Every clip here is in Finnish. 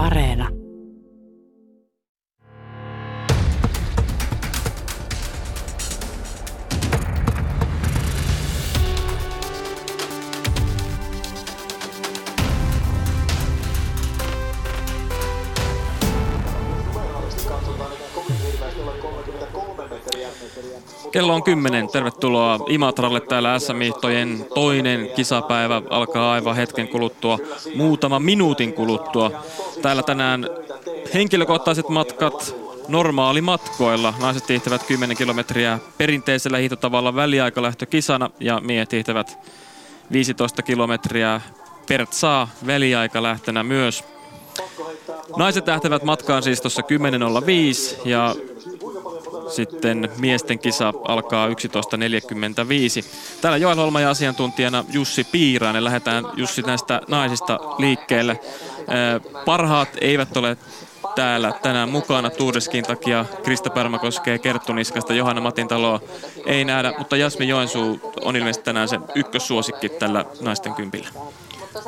Areena. Kello on 10. Tervetuloa Imatralle täällä SM-hiihtojen toinen kisapäivä alkaa aivan hetken kuluttua, muutama minuutin kuluttua. Täällä tänään henkilökohtaiset matkat normaalimatkoilla. Naiset hiihtävät 10 kilometriä perinteisellä hiihtotavalla väliaikalähtökisana ja miehet hiihtävät 15 kilometriä Pertsaa väliaikalähtönä myös. Naiset lähtevät matkaan siis tuossa 10.05 ja sitten miesten kisa alkaa 11.45. Täällä Joel Holma ja asiantuntijana Jussi Piirainen. Lähdetään Jussi näistä naisista liikkeelle. Parhaat eivät ole täällä tänään mukana Tuudeskin takia. Krista Pärmäkoskee, Kerttu Niskasta, Johanna Matintaloa ei nähdä, mutta Jasmi Joensuu on ilmeisesti tänään se ykkössuosikki tällä naisten kympillä.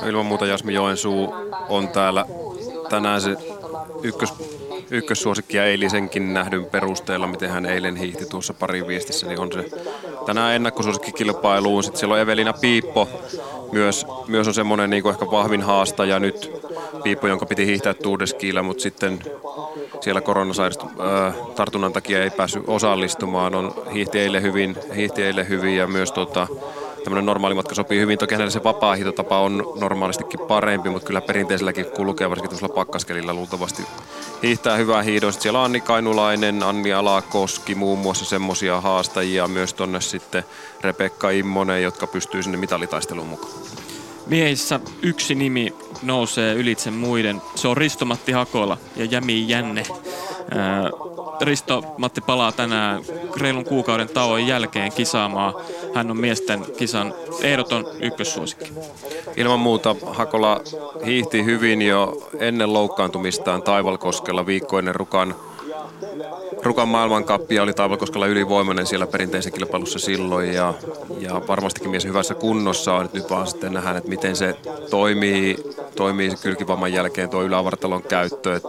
Ilman muuta Jasmi Joensuu on täällä tänään se ykkös, ykkössuosikki eilisenkin nähdyn perusteella, miten hän eilen hiihti tuossa pari viestissä, niin on se tänään ennakkosuosikkikilpailuun. Sitten siellä on Evelina Piippo, myös, myös on semmoinen niin ehkä vahvin haastaja nyt. Piippo, jonka piti hiihtää Tuudeskiillä, mutta sitten siellä tartunnan takia ei päässyt osallistumaan. On hiihti eilen hyvin, hiihti eilen hyvin ja myös tota, tämmöinen normaali matka sopii hyvin. Toki hänellä se vapaa hitotapa on normaalistikin parempi, mutta kyllä perinteiselläkin kulkee, varsinkin tuolla pakkaskelilla luultavasti hiihtää hyvää hiidoa. Siellä on Anni Kainulainen, Anni Alakoski, muun muassa semmoisia haastajia. Myös tonne sitten Rebekka Immonen, jotka pystyy sinne mitalitaisteluun mukaan. Miehissä yksi nimi nousee ylitse muiden. Se on Risto-Matti Hakola ja Jämi Jänne. Risto Matti palaa tänään reilun kuukauden tauon jälkeen kisaamaan. Hän on miesten kisan ehdoton ykkössuosikki. Ilman muuta Hakola hiihti hyvin jo ennen loukkaantumistaan Taivalkoskella viikko ennen Rukan Rukan maailmankappi oli Taivalkoskella ylivoimainen siellä perinteisen kilpailussa silloin ja, ja varmastikin mies hyvässä kunnossa on. Nyt vaan sitten nähdään, että miten se toimii, toimii kylkivamman jälkeen tuo ylävartalon käyttö. Et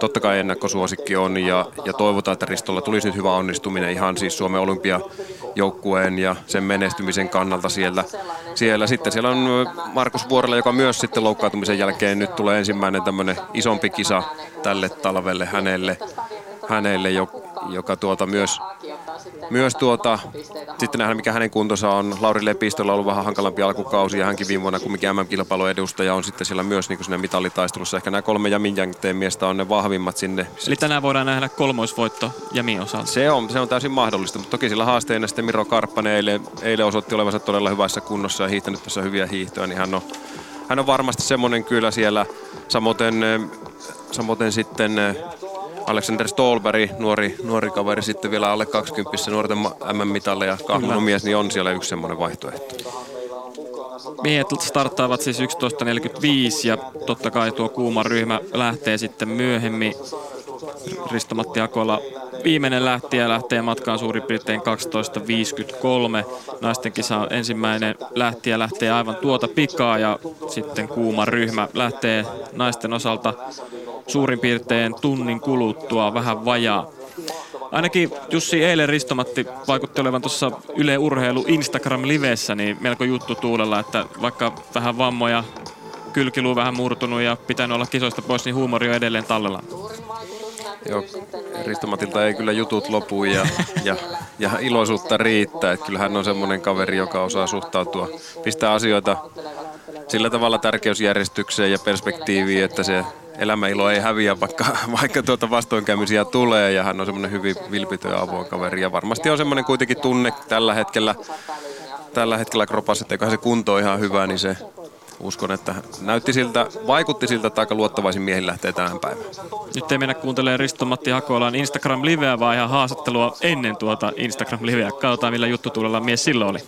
totta kai ennakkosuosikki on ja, ja toivotaan, että Ristolla tulisi nyt hyvä onnistuminen ihan siis Suomen olympiajoukkueen ja sen menestymisen kannalta siellä. siellä. Sitten siellä on Markus Vuorella, joka myös sitten loukkaantumisen jälkeen nyt tulee ensimmäinen tämmöinen isompi kisa tälle talvelle hänelle hänelle, joka tuota myös, myös tuota, sitten nähdään mikä hänen kuntonsa on. Lauri Lepistöllä on ollut vähän hankalampi alkukausi ja hänkin viime vuonna kumminkin MM-kilpailun edustaja on sitten siellä myös niin sinne mitalitaistelussa. Ehkä nämä kolme Jamin Jangteen miestä on ne vahvimmat sinne. Eli tänään voidaan nähdä kolmoisvoitto Jamin osalta. Se on, se on täysin mahdollista, mutta toki sillä haasteena sitten Miro Karppanen eilen, eilen osoitti olevansa todella hyvässä kunnossa ja hiihtänyt tässä hyviä hiihtoja, niin hän on, hän on varmasti semmoinen kyllä siellä. Samoin, samoin sitten Alexander Stolberg, nuori, nuori kaveri sitten vielä alle 20 nuorten MM-mitalle ja mies, niin on siellä yksi semmoinen vaihtoehto. Miehet starttaavat siis 11.45 ja totta kai tuo kuuma ryhmä lähtee sitten myöhemmin. Risto-Matti Akola viimeinen lähtiä lähtee matkaan suurin piirtein 12.53. Naisten kisa ensimmäinen lähtiä lähtee aivan tuota pikaa ja sitten kuuma ryhmä lähtee naisten osalta suurin piirtein tunnin kuluttua vähän vajaa. Ainakin Jussi eilen Ristomatti vaikutti olevan tuossa Yle Urheilu Instagram-livessä niin melko juttu tuulella, että vaikka vähän vammoja, kylkiluu vähän murtunut ja pitänyt olla kisoista pois, niin huumori on edelleen tallella. Joo, Ristomatilta ei kyllä jutut lopu ja, ja, ja iloisuutta riittää. Että kyllä hän on semmoinen kaveri, joka osaa suhtautua, pistää asioita sillä tavalla tärkeysjärjestykseen ja perspektiiviin, että se elämäilo ei häviä, vaikka, vaikka tuota vastoinkäymisiä tulee. Ja hän on semmoinen hyvin vilpitön ja avoin kaveri. Ja varmasti on semmoinen kuitenkin tunne tällä hetkellä, tällä hetkellä kropassa, että se kunto on ihan hyvä, niin se uskon, että näytti siltä, vaikutti siltä, että aika luottavaisin miehin lähtee tänään päivään. Nyt ei mennä kuuntelemaan Risto-Matti Hakolan Instagram-liveä, vaan ihan haastattelua ennen tuota Instagram-liveä. Katsotaan, millä tuulella mies silloin oli.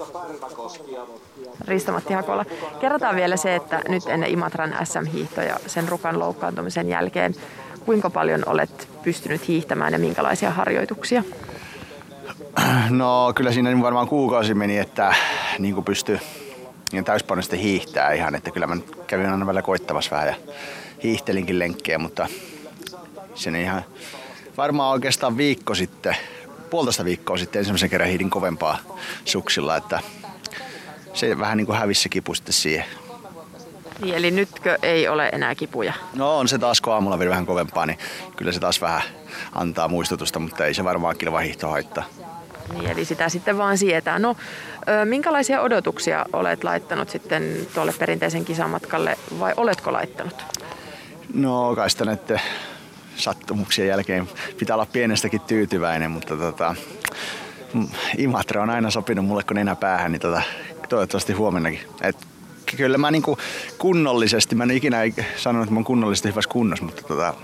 Risto-Matti Hakola. Kerrotaan vielä se, että nyt ennen Imatran SM-hiihtoja sen rukan loukkaantumisen jälkeen, kuinka paljon olet pystynyt hiihtämään ja minkälaisia harjoituksia? No kyllä siinä varmaan kuukausi meni, että niin kuin pystyi niin täyspainoisesti hiihtää ihan, että kyllä mä kävin aina välillä koittamassa vähän ja hiihtelinkin lenkkejä, mutta sen ihan varmaan oikeastaan viikko sitten, puolitoista viikkoa sitten ensimmäisen kerran hiidin kovempaa suksilla, että se vähän niin kuin hävisi se kipu sitten siihen. Niin, eli nytkö ei ole enää kipuja? No on se taas, kun aamulla vielä vähän kovempaa, niin kyllä se taas vähän antaa muistutusta, mutta ei se varmaan kilvahiihto haittaa. Niin, eli sitä sitten vaan sietää. No, minkälaisia odotuksia olet laittanut sitten tuolle perinteisen kisamatkalle vai oletko laittanut? No kai sitä näiden sattumuksien jälkeen pitää olla pienestäkin tyytyväinen, mutta tota, Imatra on aina sopinut mulle kuin nenä päähän, niin tota, toivottavasti huomennakin. Et kyllä mä niinku kunnollisesti, mä en ikinä sanonut, että mä oon kunnollisesti hyvässä kunnossa, mutta tota,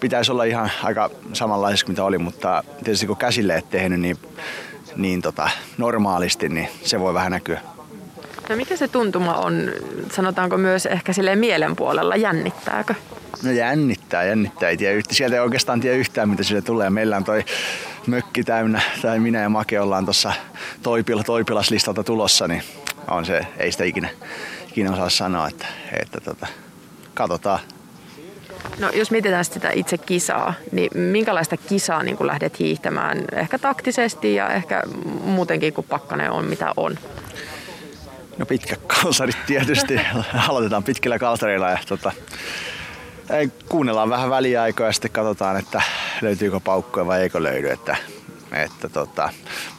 pitäisi olla ihan aika samanlaisessa kuin mitä oli, mutta tietysti kun käsille et tehnyt niin, niin tota, normaalisti, niin se voi vähän näkyä. No mikä se tuntuma on, sanotaanko myös ehkä sille mielen puolella, jännittääkö? No jännittää, jännittää. Ei tiedä, sieltä ei oikeastaan tiedä yhtään, mitä sille tulee. Meillä on toi mökki täynnä, tai minä ja Make ollaan tuossa toipil, toipilaslistalta tulossa, niin on se, ei sitä ikinä, ikinä osaa sanoa, että, että tota, katsotaan. No jos mietitään sitä itse kisaa, niin minkälaista kisaa niin kun lähdet hiihtämään? Ehkä taktisesti ja ehkä muutenkin, kun pakkanen on mitä on. No pitkä kalsarit tietysti. Aloitetaan pitkillä kalsareilla ja tota, kuunnellaan vähän väliaikoja ja sitten katsotaan, että löytyykö paukkoja vai eikö löydy. Että, että tota,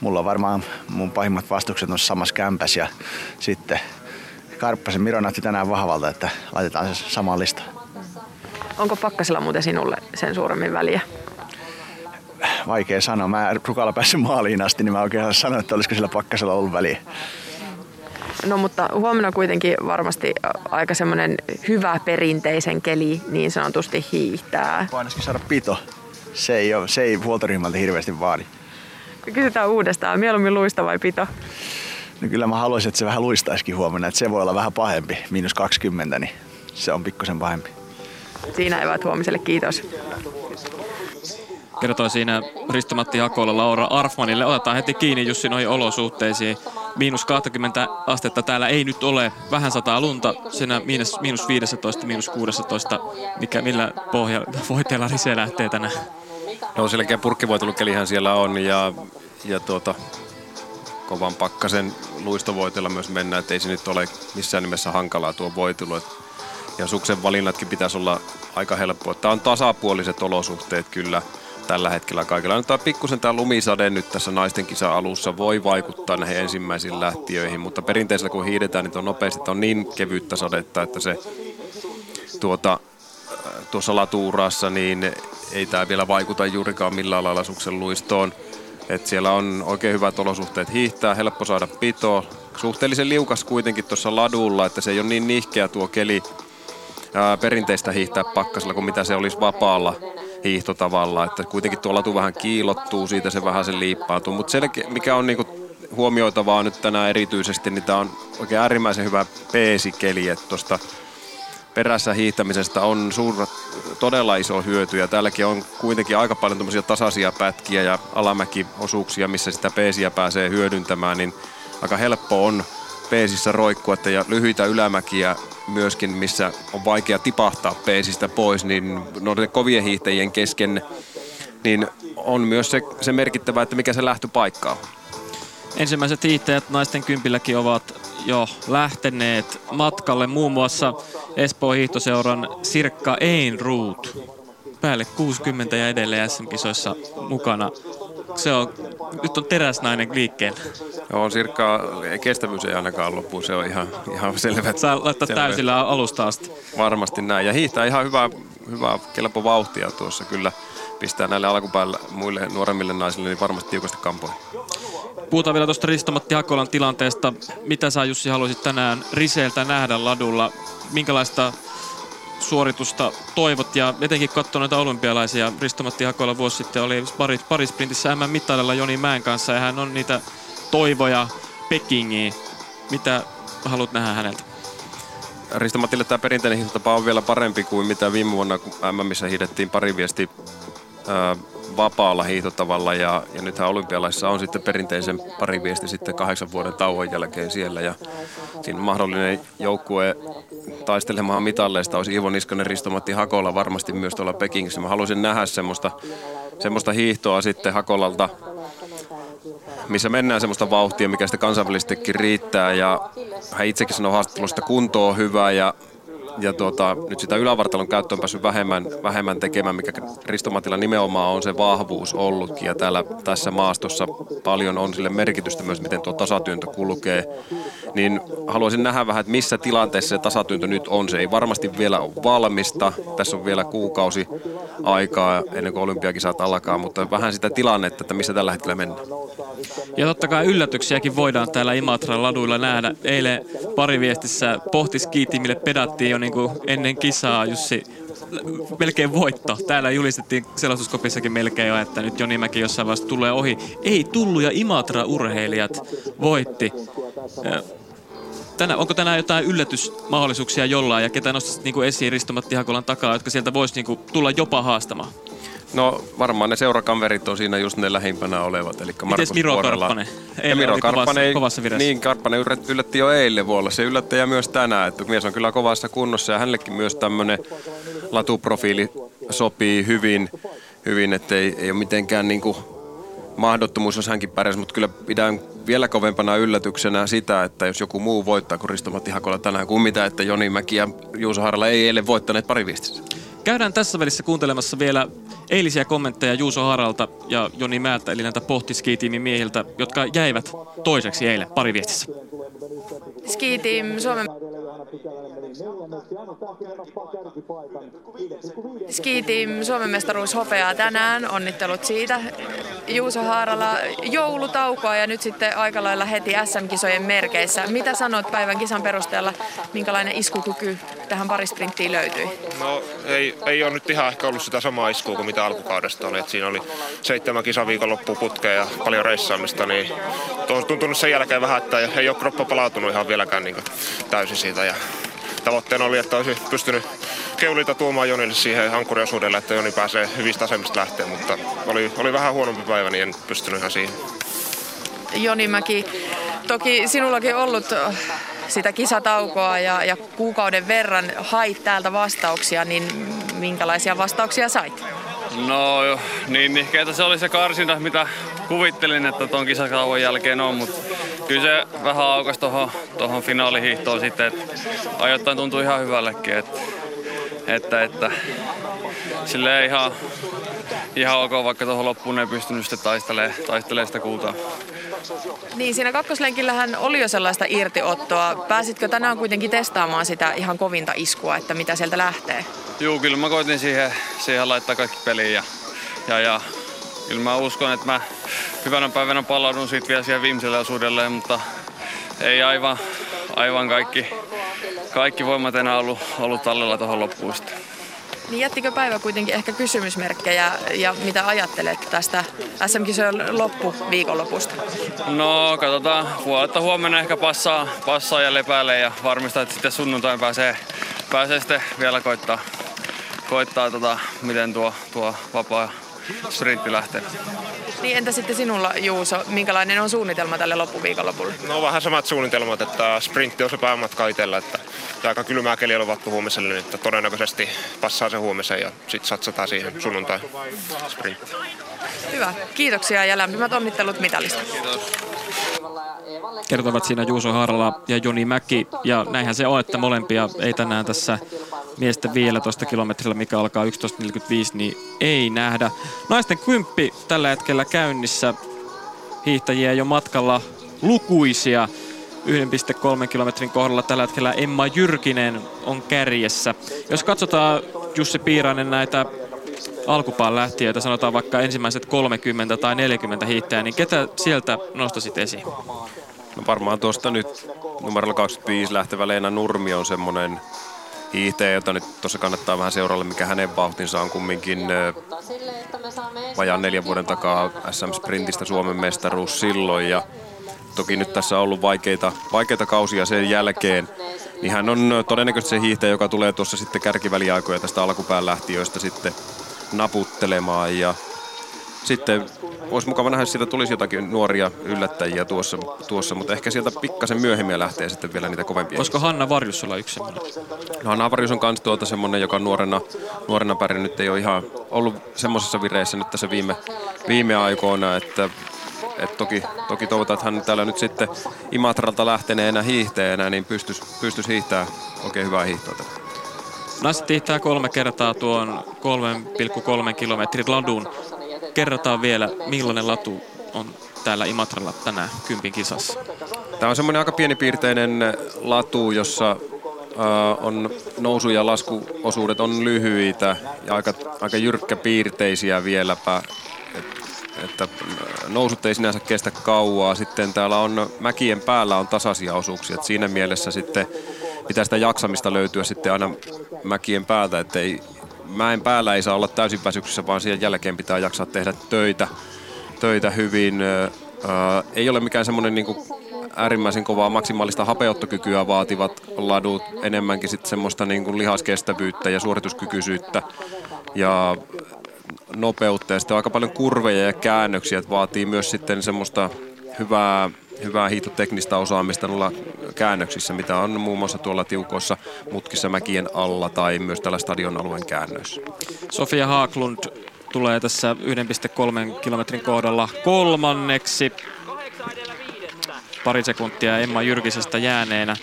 mulla on varmaan mun pahimmat vastukset on samassa kämpäs ja sitten Karppasen Miro näytti tänään vahvalta, että laitetaan se samaan listaan. Onko pakkasella muuten sinulle sen suuremmin väliä? Vaikea sanoa. Mä rukalla päässyt maaliin asti, niin mä oikein sanoin, että olisiko sillä pakkasella ollut väliä. No mutta huomenna kuitenkin varmasti aika semmoinen hyvä perinteisen keli niin sanotusti hiihtää. Painaisikin saada pito. Se ei, ole, se ei huoltoryhmältä hirveästi vaadi. Kysytään uudestaan, mieluummin luista vai pito? No kyllä mä haluaisin, että se vähän luistaisikin huomenna. Että se voi olla vähän pahempi, miinus 20, niin se on pikkusen pahempi. Siinä eivät huomiselle, kiitos. Kertoi siinä Ristomatti Hakola Laura Arfmanille. Otetaan heti kiinni Jussi noihin olosuhteisiin. Miinus 20 astetta täällä ei nyt ole. Vähän sataa lunta. Siinä miinus, miinus 15, miinus 16. Mikä, millä pohjalla voiteella Rise lähtee tänään? No selkeä purkkivoitelukelihän siellä on ja, ja tuota, kovan pakkasen luistovoitella myös mennään, että ei se nyt ole missään nimessä hankalaa tuo voitelu. Ja suksen valinnatkin pitäisi olla aika helppoa. Tämä on tasapuoliset olosuhteet kyllä tällä hetkellä kaikilla. Nyt tämä pikkusen tämä lumisade nyt tässä naisten kisa alussa voi vaikuttaa näihin ensimmäisiin lähtiöihin, mutta perinteisellä kun hiidetään, niin on nopeasti on niin kevyttä sadetta, että se tuota, tuossa latuurassa, niin ei tämä vielä vaikuta juurikaan millään lailla suksen luistoon. Et siellä on oikein hyvät olosuhteet hiihtää, helppo saada pitoa. Suhteellisen liukas kuitenkin tuossa ladulla, että se ei ole niin nihkeä tuo keli perinteistä hiihtää pakkasella kuin mitä se olisi vapaalla hiihtotavalla. Että kuitenkin tuo latu vähän kiilottuu, siitä se vähän se liippautuu. Mutta mikä on niinku huomioitavaa nyt tänään erityisesti, niin tämä on oikein äärimmäisen hyvä peesikeli, että tuosta perässä hiihtämisestä on suuret, todella iso hyöty ja täälläkin on kuitenkin aika paljon tasaisia pätkiä ja alamäkiosuuksia, missä sitä peesiä pääsee hyödyntämään, niin aika helppo on peesissä roikkua ja lyhyitä ylämäkiä myöskin, missä on vaikea tipahtaa peesistä pois, niin noiden kovien hiihtäjien kesken niin on myös se, se merkittävä, että mikä se lähtöpaikka on. Ensimmäiset hiihtäjät naisten kympilläkin ovat jo lähteneet matkalle, muun muassa Espoon hiihtoseuran Sirkka Einruut. Päälle 60 ja edelleen SM-kisoissa mukana. Se on, nyt on teräsnainen liikkeellä. Joo, Sirkka kestävyys ei ainakaan loppu, se on ihan, ihan selvä. Saa laittaa selvä. täysillä alusta asti. Varmasti näin. Ja hiihtää ihan hyvää, hyvää kelpo vauhtia tuossa kyllä. Pistää näille alkupäällä muille nuoremmille naisille niin varmasti tiukasti kampoihin. Puhutaan vielä tuosta Ristomatti Hakolan tilanteesta. Mitä sä Jussi haluaisit tänään Riseeltä nähdä ladulla? Minkälaista suoritusta toivot ja etenkin katsoa noita olympialaisia. Ristomatti Hakola vuosi sitten oli pari, parisprintissä M-mittarilla Joni Mäen kanssa ja hän on niitä toivoja Pekingiin. Mitä haluat nähdä häneltä? Ristomatille tämä perinteinen hiihtotapa on vielä parempi kuin mitä viime vuonna, kun MMissä hiidettiin pari viesti vapaalla hiihtotavalla ja, ja nythän olympialaisissa on sitten perinteisen pariviesti sitten kahdeksan vuoden tauon jälkeen siellä ja siinä mahdollinen joukkue taistelemaan mitalleista olisi Ivo Niskanen, Risto-Matti Hakola varmasti myös tuolla Pekingissä. Mä haluaisin nähdä semmoista, semmoista hiihtoa sitten Hakolalta missä mennään semmoista vauhtia, mikä sitten kansainvälisestikin riittää. Ja hän itsekin sanoi haastattelusta, kunto on hyvä ja ja tuota, nyt sitä ylävartalon käyttö on päässyt vähemmän, vähemmän tekemään, mikä Ristomatilla nimenomaan on se vahvuus ollutkin. Ja täällä tässä maastossa paljon on sille merkitystä myös, miten tuo tasatyöntö kulkee. Niin haluaisin nähdä vähän, että missä tilanteessa se tasatyöntö nyt on. Se ei varmasti vielä ole valmista. Tässä on vielä kuukausi aikaa ennen kuin olympiakisat alkaa, mutta vähän sitä tilannetta, että missä tällä hetkellä mennään. Ja totta kai yllätyksiäkin voidaan täällä Imatran laduilla nähdä. Eilen pariviestissä pohtiskiitimille pedattiin jo niin kuin ennen kisaa Jussi melkein voitto. Täällä julistettiin selostuskopissakin melkein jo, että nyt Joni Mäki jossain vaiheessa tulee ohi. Ei tullut ja Imatra-urheilijat voitti. Tänä, onko tänään jotain yllätysmahdollisuuksia jollain ja ketä nostaisit niin esiin Ristomatti Hakolan takaa, jotka sieltä voisi niin tulla jopa haastamaan? No varmaan ne seurakamverit on siinä just ne lähimpänä olevat. Eli Markus Miro Puorella. Karppanen? ja Miro Karppanen, kovassa, kovassa Niin, Karppanen yllätti jo eilen vuonna. Se yllätti ja myös tänään. Että mies on kyllä kovassa kunnossa ja hänellekin myös tämmöinen latuprofiili sopii hyvin, hyvin että ei, ei ole mitenkään niin kuin mahdottomuus, jos hänkin pärjäsi, mutta kyllä pidän vielä kovempana yllätyksenä sitä, että jos joku muu voittaa kuin Risto-Matti Hakola tänään, kuin mitä, että Joni Mäki ja Juuso Harala ei eilen voittaneet pariviestissä. Käydään tässä välissä kuuntelemassa vielä eilisiä kommentteja Juuso Haralta ja Joni Määttä, eli näitä pohtiskiitiimin miehiltä, jotka jäivät toiseksi eilen pariviestissä. Ski-team Suomen Ski-team Suomen mestaruus hopeaa tänään. Onnittelut siitä. Juuso Haarala joulutaukoa ja nyt sitten aika lailla heti SM-kisojen merkeissä. Mitä sanot päivän kisan perusteella, minkälainen iskukyky tähän parisprinttiin löytyi? No ei, ei ole nyt ihan ehkä ollut sitä samaa iskua kuin mitä alkukaudesta oli. Et siinä oli seitsemän kisaviikonloppu putkea ja paljon reissaamista, niin on tuntunut sen jälkeen vähän, että ei ole kroppa palautunut ihan vieläkään niin täysin siitä. Ja tavoitteena oli, että olisi pystynyt keulita tuomaan Jonille siihen ankkuriosuudelle, että Joni pääsee hyvistä asemista lähteä, mutta oli, oli vähän huonompi päivä, niin en pystynyt ihan siihen. Joni Mäki, toki sinullakin ollut sitä kisataukoa ja, ja kuukauden verran hait täältä vastauksia, niin minkälaisia vastauksia sait? No niin ehkä se oli se karsinta, mitä kuvittelin, että tuon kisakauan jälkeen on, mutta kyllä se vähän aukasi tuohon, tuohon finaalihiihtoon sitten, että ajoittain tuntui ihan hyvällekin, että, että, että sille ihan, ihan ok, vaikka tuohon loppuun ei pystynyt sitten taistelemaan, taistelemaan sitä kultaa. Niin, siinä kakkoslenkillähän oli jo sellaista irtiottoa. Pääsitkö tänään kuitenkin testaamaan sitä ihan kovinta iskua, että mitä sieltä lähtee? Joo, kyllä mä koitin siihen, siihen laittaa kaikki peliin ja, ja, ja kyllä mä uskon, että mä hyvänä päivänä palaudun siitä vielä siihen viimeiselle osuudelle, mutta ei aivan, aivan kaikki, kaikki voimat enää ollut, ollut tallella tuohon loppuun sitten. Niin jättikö päivä kuitenkin ehkä kysymysmerkkejä ja mitä ajattelet tästä SM-kisojen loppuviikonlopusta? No katsotaan, että huomenna ehkä passaa, passaa ja lepäälle ja varmistaa, että sitten sunnuntain pääsee, pääsee sitten vielä koittaa, koittaa tota, miten tuo, tuo vapaa sprintti lähtee. Niin entä sitten sinulla Juuso, minkälainen on suunnitelma tälle loppuviikonlopulle? No vähän samat suunnitelmat, että sprintti on se päämatka itsellä, että aika kylmää keli on luvattu huomiselle, niin että todennäköisesti passaa se huomiseen ja sitten satsataan siihen sunnuntai sprinttiin. Hyvä, kiitoksia ja lämpimät onnittelut mitalista. Kiitos kertovat siinä Juuso Haarala ja Joni Mäki. Ja näinhän se on, että molempia ei tänään tässä miesten 15 kilometrillä, mikä alkaa 11.45, niin ei nähdä. Naisten kymppi tällä hetkellä käynnissä. Hiihtäjiä jo matkalla lukuisia. 1,3 kilometrin kohdalla tällä hetkellä Emma Jyrkinen on kärjessä. Jos katsotaan Jussi Piirainen näitä alkupaan lähtiöitä, sanotaan vaikka ensimmäiset 30 tai 40 hiihtäjää, niin ketä sieltä nostasit esiin? No varmaan tuosta nyt numerolla 25 lähtevä Leena Nurmi on semmoinen hiihtäjä, jota nyt tuossa kannattaa vähän seurailla, mikä hänen vauhtinsa on kumminkin vajaan neljän vuoden takaa SM-sprintistä Suomen mestaruus silloin ja toki nyt tässä on ollut vaikeita, vaikeita kausia sen jälkeen, niin hän on todennäköisesti se hiihtäjä, joka tulee tuossa sitten kärkiväliaikoja tästä alkupään lähtiöistä sitten naputtelemaan ja sitten olisi mukava nähdä, että sieltä tulisi jotakin nuoria yllättäjiä tuossa, tuossa mutta ehkä sieltä pikkasen myöhemmin lähtee sitten vielä niitä kovempia. Olisiko Hanna Varjus olla yksi semmoinen? No Hanna Varjus on kans tuolta semmonen, joka nuorena, nuorena pärjännyt nyt ei ole ihan ollut semmoisessa vireessä nyt tässä viime, viime aikoina, että et toki, toki toivotaan, että hän täällä nyt sitten Imatralta lähteneenä hiihteenä, niin pystyisi pystyis hiihtämään oikein hyvää hiihtoa. Naiset hiihtää kolme kertaa tuon 3,3 kilometrin ladun. Kerrotaan vielä, millainen latu on täällä Imatralla tänään kympin kisassa. Tämä on semmoinen aika pienipiirteinen latu, jossa Uh, on nousu- ja laskuosuudet on lyhyitä ja aika, aika jyrkkäpiirteisiä vieläpä että nousut ei sinänsä kestä kauaa. Sitten täällä on mäkien päällä on tasaisia osuuksia, että siinä mielessä sitten pitää sitä jaksamista löytyä sitten aina mäkien päältä, että mäen päällä ei saa olla täysin väsyksessä, vaan siihen jälkeen pitää jaksaa tehdä töitä, töitä hyvin. Ää, ei ole mikään semmoinen niin äärimmäisen kovaa maksimaalista hapeuttokykyä vaativat ladut, enemmänkin sitten semmoista niin kuin lihaskestävyyttä ja suorituskykyisyyttä. Ja nopeutta ja sitten on aika paljon kurveja ja käännöksiä, että vaatii myös sitten semmoista hyvää, hyvää hiitoteknistä osaamista noilla käännöksissä, mitä on muun muassa tuolla tiukoissa mutkissa mäkien alla tai myös tällä stadion alueen käännöissä. Sofia Haaklund tulee tässä 1,3 kilometrin kohdalla kolmanneksi. Pari sekuntia Emma Jyrkisestä jääneenä.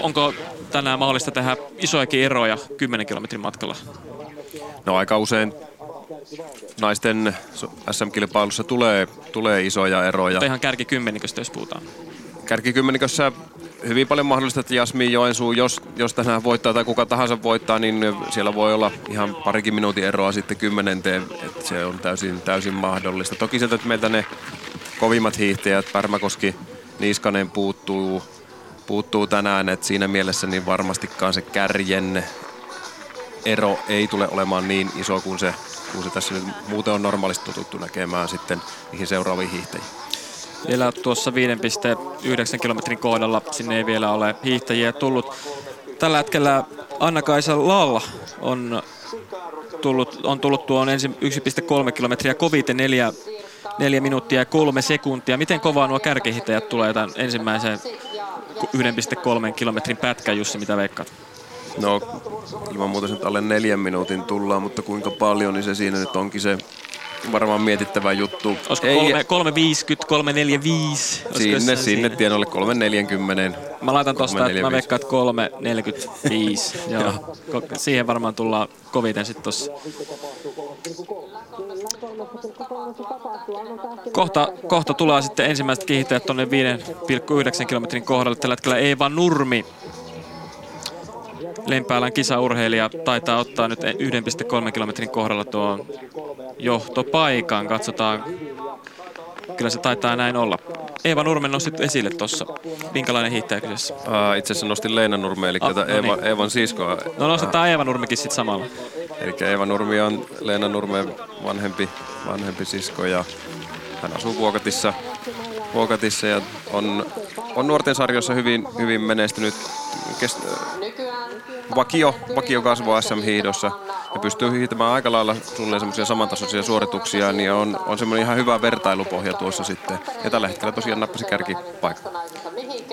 Onko tänään mahdollista tehdä isojakin eroja 10 kilometrin matkalla? No aika usein naisten SM-kilpailussa tulee, tulee isoja eroja. Mutta ihan kärkikymmeniköstä, jos puhutaan. Kärkikymmenikössä hyvin paljon mahdollista, että Jasmin Joensuu, jos, jos tänään voittaa tai kuka tahansa voittaa, niin siellä voi olla ihan parikin minuutin eroa sitten kymmenenteen, että se on täysin, täysin mahdollista. Toki sieltä meiltä ne kovimmat hiihtäjät, Pärmäkoski, Niskanen puuttuu, puuttuu tänään, että siinä mielessä niin varmastikaan se kärjen ero ei tule olemaan niin iso kuin se kun se tässä nyt muuten on normaalisti totuttu näkemään sitten niihin seuraaviin hiihtäjiin. Vielä tuossa 5,9 kilometrin kohdalla sinne ei vielä ole hiihtäjiä tullut. Tällä hetkellä Anna-Kaisa Lalla on tullut, on tullut tuon ensin 1,3 kilometriä koviten 4, 4 minuuttia ja 3 sekuntia. Miten kovaa nuo kärkihittäjät tulee tämän ensimmäisen 1,3 kilometrin pätkän, Jussi, mitä veikkaat? No, ilman muuta nyt alle neljän minuutin tullaan, mutta kuinka paljon, niin se siinä nyt onkin se varmaan mietittävä juttu. Olisiko Ei, 3, 350, 345? Sinne, sinne tienoille 340. Mä laitan tosta, että mä veikkaan, että 345. Joo. Siihen varmaan tullaan koviten sitten tossa. Kohta, kohta tulee sitten ensimmäiset kehittäjät tuonne 5,9 kilometrin kohdalle. Tällä hetkellä Eeva Nurmi Lempäälän kisaurheilija taitaa ottaa nyt 1,3 kilometrin kohdalla tuon johtopaikan. Katsotaan, kyllä se taitaa näin olla. Eeva Nurmen nostit esille tuossa. Minkälainen hiihtäjä kyseessä? Uh, itse asiassa nostin Leena Nurme, eli ah, no Eeva, niin. Eevan siskoa. No nostetaan uh, Eeva Nurmikin sitten samalla. Eli Eeva Nurmi on Leena Nurmen vanhempi, vanhempi sisko ja hän asuu Vuokatissa, Vuokatissa ja on, on nuorten sarjoissa hyvin, hyvin menestynyt. Kest, vakio, vakio kasvo SM-hiidossa ja pystyy hiihtämään aika lailla sulle semmoisia samantasoisia suorituksia, niin on, on semmoinen ihan hyvä vertailupohja tuossa sitten. Ja tällä hetkellä tosiaan nappasi kärkipaikka.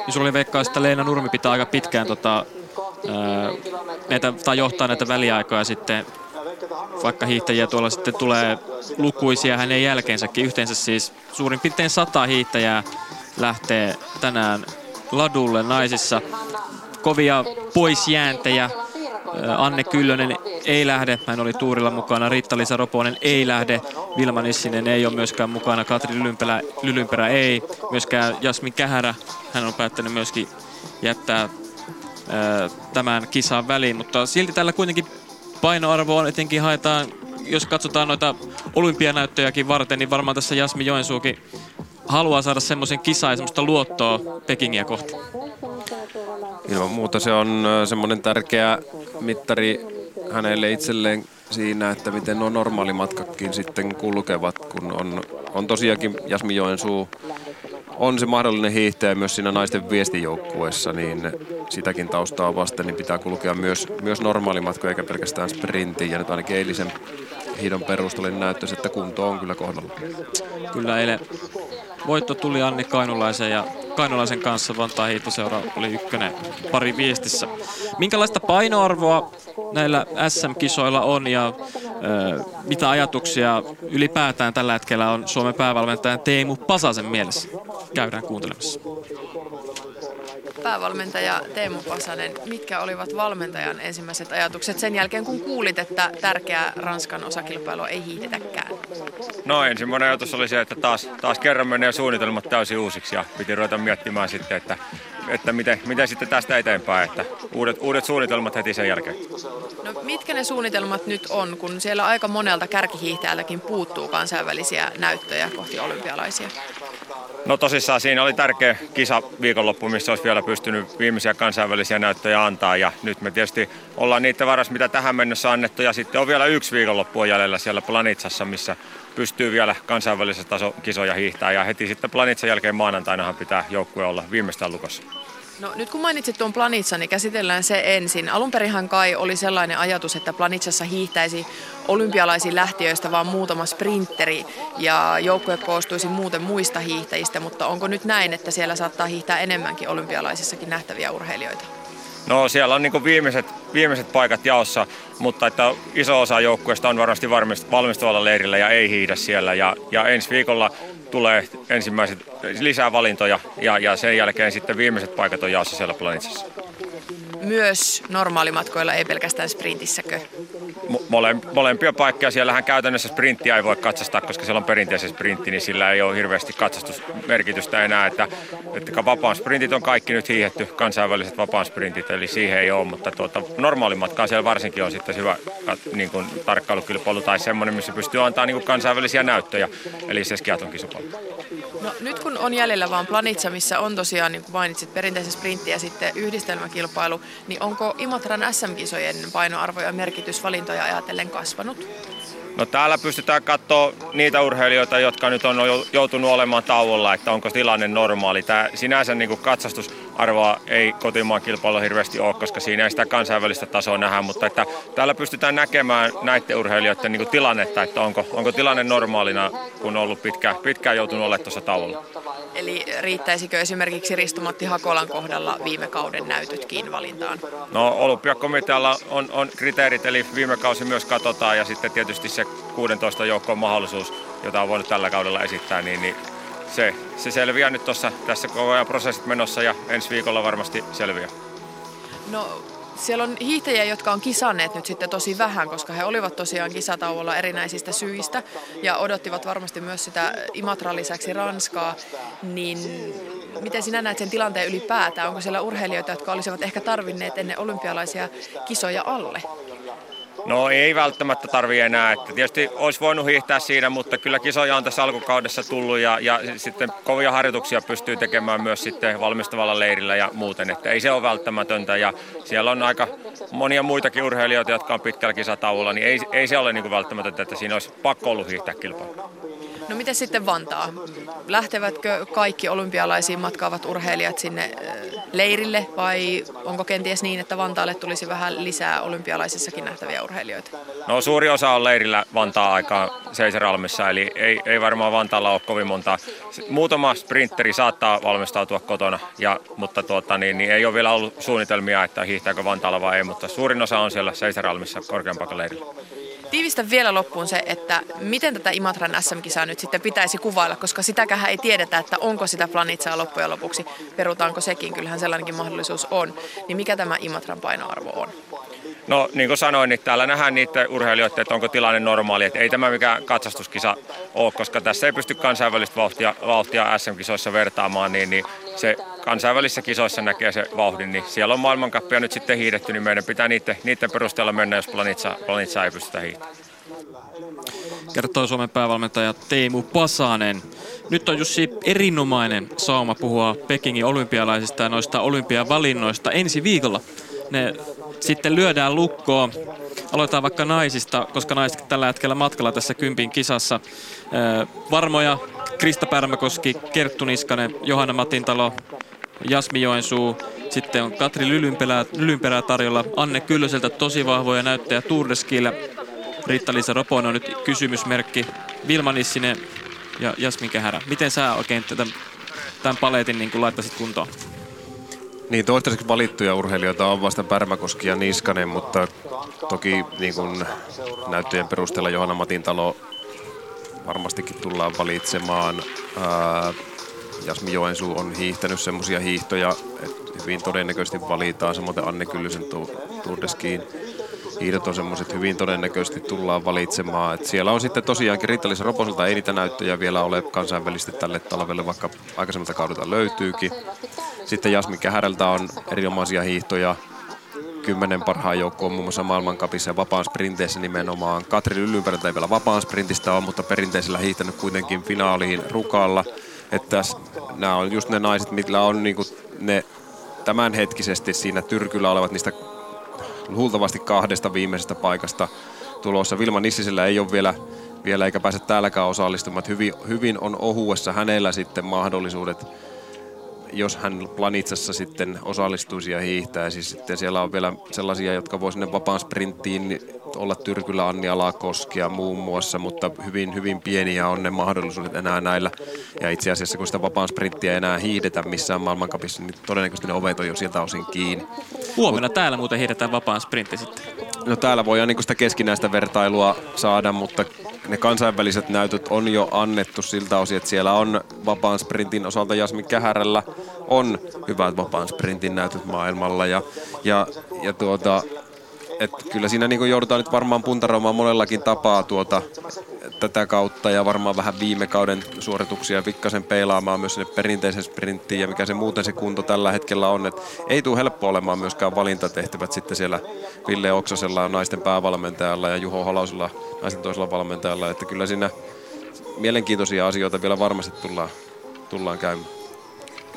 Ja sulla oli veikkaa, että Leena Nurmi pitää aika pitkään tota, ää, näitä, tai johtaa näitä väliaikoja sitten vaikka hiihtäjiä tuolla sitten tulee lukuisia hänen jälkeensäkin. Yhteensä siis suurin piirtein sata hiihtäjää lähtee tänään ladulle naisissa kovia poisjääntejä. Anne Kyllönen ei lähde, hän oli tuurilla mukana. Riitta-Liisa Roponen ei lähde. Vilma Nissinen ei ole myöskään mukana. Katri Lylynperä, Lylynperä ei. Myöskään Jasmin Kähärä, hän on päättänyt myöskin jättää tämän kisan väliin. Mutta silti tällä kuitenkin painoarvo on etenkin haetaan, jos katsotaan noita olympianäyttöjäkin varten, niin varmaan tässä Jasmi Joensuukin haluaa saada semmoisen kisan ja semmoista luottoa Pekingiä kohti. Ilman muuta se on semmoinen tärkeä mittari hänelle itselleen siinä, että miten nuo normaalimatkatkin sitten kulkevat, kun on, on tosiaankin Jasmi Joensuu on se mahdollinen hiihtäjä myös siinä naisten viestijoukkueessa, niin sitäkin taustaa vasten niin pitää kulkea myös, myös normaalimatkoja eikä pelkästään sprintiin. Ja nyt ainakin eilisen, hiidon perusteella niin näyttäisi, että kunto on kyllä kohdalla. Kyllä eilen voitto tuli Anni Kainulaisen ja Kainulaisen kanssa Vantaa hiihtoseura oli ykkönen pari viestissä. Minkälaista painoarvoa näillä SM-kisoilla on ja ö, mitä ajatuksia ylipäätään tällä hetkellä on Suomen päävalmentajan Teemu Pasasen mielessä? Käydään kuuntelemassa. Päävalmentaja Teemu Pasanen, mitkä olivat valmentajan ensimmäiset ajatukset sen jälkeen, kun kuulit, että tärkeää Ranskan osakilpailua ei hiihdetäkään? No ensimmäinen ajatus oli se, että taas, taas kerran menee suunnitelmat täysin uusiksi ja piti ruveta miettimään sitten, että, että miten, miten sitten tästä eteenpäin, että uudet, uudet suunnitelmat heti sen jälkeen. No mitkä ne suunnitelmat nyt on, kun siellä aika monelta kärkihiihtäjältäkin puuttuu kansainvälisiä näyttöjä kohti olympialaisia? No tosissaan siinä oli tärkeä kisa viikonloppu, missä olisi vielä pystynyt viimeisiä kansainvälisiä näyttöjä antaa. Ja nyt me tietysti ollaan niitä varas, mitä tähän mennessä annettu. Ja sitten on vielä yksi viikonloppu jäljellä siellä Planitsassa, missä pystyy vielä kansainvälisessä taso kisoja hiihtää. Ja heti sitten Planitsan jälkeen maanantainahan pitää joukkue olla viimeistään lukossa. No nyt kun mainitsit tuon Planitsa, niin käsitellään se ensin. Alunperinhan kai oli sellainen ajatus, että Planitsassa hiihtäisi olympialaisiin lähtiöistä vaan muutama sprinteri ja joukkue koostuisi muuten muista hiihtäjistä, mutta onko nyt näin, että siellä saattaa hiihtää enemmänkin olympialaisissakin nähtäviä urheilijoita? No siellä on niin viimeiset, viimeiset paikat jaossa, mutta että iso osa joukkueesta on varmasti valmistuvalla leirillä ja ei hiidä siellä. Ja, ja ensi viikolla tulee ensimmäiset lisää valintoja ja, ja sen jälkeen sitten viimeiset paikat on jaossa siellä Planitsassa myös normaalimatkoilla, ei pelkästään sprintissäkö? Mole, molempia paikkoja. Siellähän käytännössä sprinttiä ei voi katsastaa, koska siellä on perinteisen sprintti, niin sillä ei ole hirveästi katsastusmerkitystä enää. Että, että vapaan sprintit on kaikki nyt hiihetty, kansainväliset vapaan sprintit, eli siihen ei ole, mutta tuota, normaalimatkaan siellä varsinkin on sitten hyvä niin kuin tarkkailukilpailu tai semmoinen, missä pystyy antaa niin kuin kansainvälisiä näyttöjä, eli se skiaton kisapallo. No, nyt kun on jäljellä vaan Planitsa, missä on tosiaan, niin kuin mainitsit, perinteisen sprintti ja sitten yhdistelmäkilpailu, niin onko Imatran SM-kisojen painoarvo ja merkitys valintoja ajatellen kasvanut? No täällä pystytään katsoa niitä urheilijoita, jotka nyt on joutunut olemaan tauolla, että onko tilanne normaali. Tämä sinänsä niin katsastusarvoa ei kotimaan kilpailu hirveästi ole, koska siinä ei sitä kansainvälistä tasoa nähdä, mutta että täällä pystytään näkemään näiden urheilijoiden niin tilannetta, että onko, onko tilanne normaalina, kun on ollut pitkään, pitkään joutunut olemaan tuossa tauolla. Eli riittäisikö esimerkiksi Ristomatti Hakolan kohdalla viime kauden näytötkin valintaan? No olympiakomitealla on, on kriteerit, eli viime kausi myös katsotaan ja sitten tietysti se 16 joukkoon mahdollisuus, jota on voinut tällä kaudella esittää, niin, niin se, se selviää nyt tuossa tässä koko ajan prosessit menossa ja ensi viikolla varmasti selviää. No siellä on hiihtäjiä, jotka on kisanneet nyt sitten tosi vähän, koska he olivat tosiaan kisatauolla erinäisistä syistä ja odottivat varmasti myös sitä Imatran lisäksi Ranskaa. Niin miten sinä näet sen tilanteen ylipäätään? Onko siellä urheilijoita, jotka olisivat ehkä tarvinneet ennen olympialaisia kisoja alle? No ei välttämättä tarvi enää. Että tietysti olisi voinut hiihtää siinä, mutta kyllä kisoja on tässä alkukaudessa tullut ja, ja sitten kovia harjoituksia pystyy tekemään myös sitten valmistavalla leirillä ja muuten. Että ei se ole välttämätöntä ja siellä on aika monia muitakin urheilijoita, jotka on pitkällä kisatauolla, niin ei, ei se ole niin kuin välttämätöntä, että siinä olisi pakko ollut hiihtää kilpailu. No miten sitten Vantaa? Lähtevätkö kaikki olympialaisiin matkaavat urheilijat sinne leirille vai onko kenties niin, että Vantaalle tulisi vähän lisää olympialaisissakin nähtäviä urheilijoita? No suuri osa on leirillä Vantaa aikaa Seiseralmissa, eli ei, ei varmaan Vantaalla ole kovin monta. Muutama sprinteri saattaa valmistautua kotona, ja, mutta tuota, niin, niin ei ole vielä ollut suunnitelmia, että hiihtääkö Vantaalla vai ei, mutta suurin osa on siellä Seiseralmissa korkeampakaleirillä. leirillä. Tiivistä vielä loppuun se, että miten tätä Imatran SM-kisaa nyt sitten pitäisi kuvailla, koska sitäkään ei tiedetä, että onko sitä planitsaa loppujen lopuksi, perutaanko sekin, kyllähän sellainenkin mahdollisuus on. Niin mikä tämä Imatran painoarvo on? No niin kuin sanoin, niin täällä nähdään niitä urheilijoita, että onko tilanne normaali. Että ei tämä mikään katsastuskisa ole, koska tässä ei pysty kansainvälistä vauhtia, vauhtia SM-kisoissa vertaamaan, niin, niin se kansainvälisissä kisoissa näkee se vauhdin, niin siellä on maailmankappia nyt sitten hiidetty, niin meidän pitää niiden, niiden perusteella mennä, jos planitsa, planitsa ei pystytä hiihtämään. Kertoo Suomen päävalmentaja Teemu Pasanen. Nyt on Jussi erinomainen sauma puhua Pekingin olympialaisista ja noista olympiavalinnoista ensi viikolla. Ne sitten lyödään lukkoon. Aloitetaan vaikka naisista, koska naiset tällä hetkellä matkalla tässä kympin kisassa. Varmoja Krista Pärmäkoski, Kerttu Niskanen, Johanna Matintalo, Jasmi Joensuu, sitten on Katri Lylynperä, Lylynperä tarjolla, Anne Kyllöseltä tosi vahvoja näyttäjä Tourdeskillä, Riitta-Liisa Roponen on nyt kysymysmerkki. Vilma Nissinen ja Jasmin Kehärä. Miten sä oikein tätä, tämän paletin niin laittaisit kuntoon? Niin, toistaiseksi valittuja urheilijoita on vasta Pärmäkoski ja Niskanen, mutta toki niin kuin näyttöjen perusteella Johanna Matintalo varmastikin tullaan valitsemaan. Jasmi Joensuu on hiihtänyt semmoisia hiihtoja, että hyvin todennäköisesti valitaan. Samoin Anne Kyllösen Tour de Skiin hiidot on semmoiset hyvin todennäköisesti tullaan valitsemaan. Et siellä on sitten tosiaankin Riittalis Roposelta ei niitä näyttöjä vielä ole kansainvälisesti tälle talvelle, vaikka aikaisemmalta kaudelta löytyykin. Sitten Jasmin Kähärältä on erinomaisia hiihtoja. Kymmenen parhaan joukkoon muun muassa maailmankapissa ja vapaan sprinteissä nimenomaan. Katri Lyllynperältä ei vielä vapaan sprintistä ole, mutta perinteisellä hiihtänyt kuitenkin finaaliin rukalla. Että nämä on just ne naiset, millä on niinku ne tämänhetkisesti siinä tyrkyllä olevat niistä luultavasti kahdesta viimeisestä paikasta tulossa. Vilma Nissisellä ei ole vielä, vielä eikä pääse täälläkään osallistumaan. Hyvin, hyvin on ohuessa hänellä sitten mahdollisuudet jos hän Planitsassa sitten osallistuisi ja hiihtäisi. Sitten siellä on vielä sellaisia, jotka voi sinne vapaan sprinttiin olla Tyrkyllä Anni Alakoskia muun muassa, mutta hyvin, hyvin pieniä on ne mahdollisuudet enää näillä. Ja itse asiassa kun sitä vapaan sprinttiä ei enää hiihdetä missään maailmankapissa, niin todennäköisesti ne ovet on jo sieltä osin kiinni. Huomenna Mut, täällä muuten hiihdetään vapaan sprintti sitten. No täällä voidaan niin sitä keskinäistä vertailua saada, mutta ne kansainväliset näytöt on jo annettu siltä osin, että siellä on vapaan sprintin osalta Jasmin Kähärällä on hyvät vapaan sprintin näytöt maailmalla. Ja, ja, ja tuota, että kyllä siinä niin joudutaan nyt varmaan puntaroimaan monellakin tapaa tuota, tätä kautta ja varmaan vähän viime kauden suorituksia pikkasen peilaamaan myös sinne perinteisen sprinttiin ja mikä se muuten se kunto tällä hetkellä on. Et ei tule helppo olemaan myöskään valintatehtävät sitten siellä Ville Oksasella naisten päävalmentajalla ja Juho Halausella naisten toisella valmentajalla. Että kyllä siinä mielenkiintoisia asioita vielä varmasti tullaan, tullaan käymään.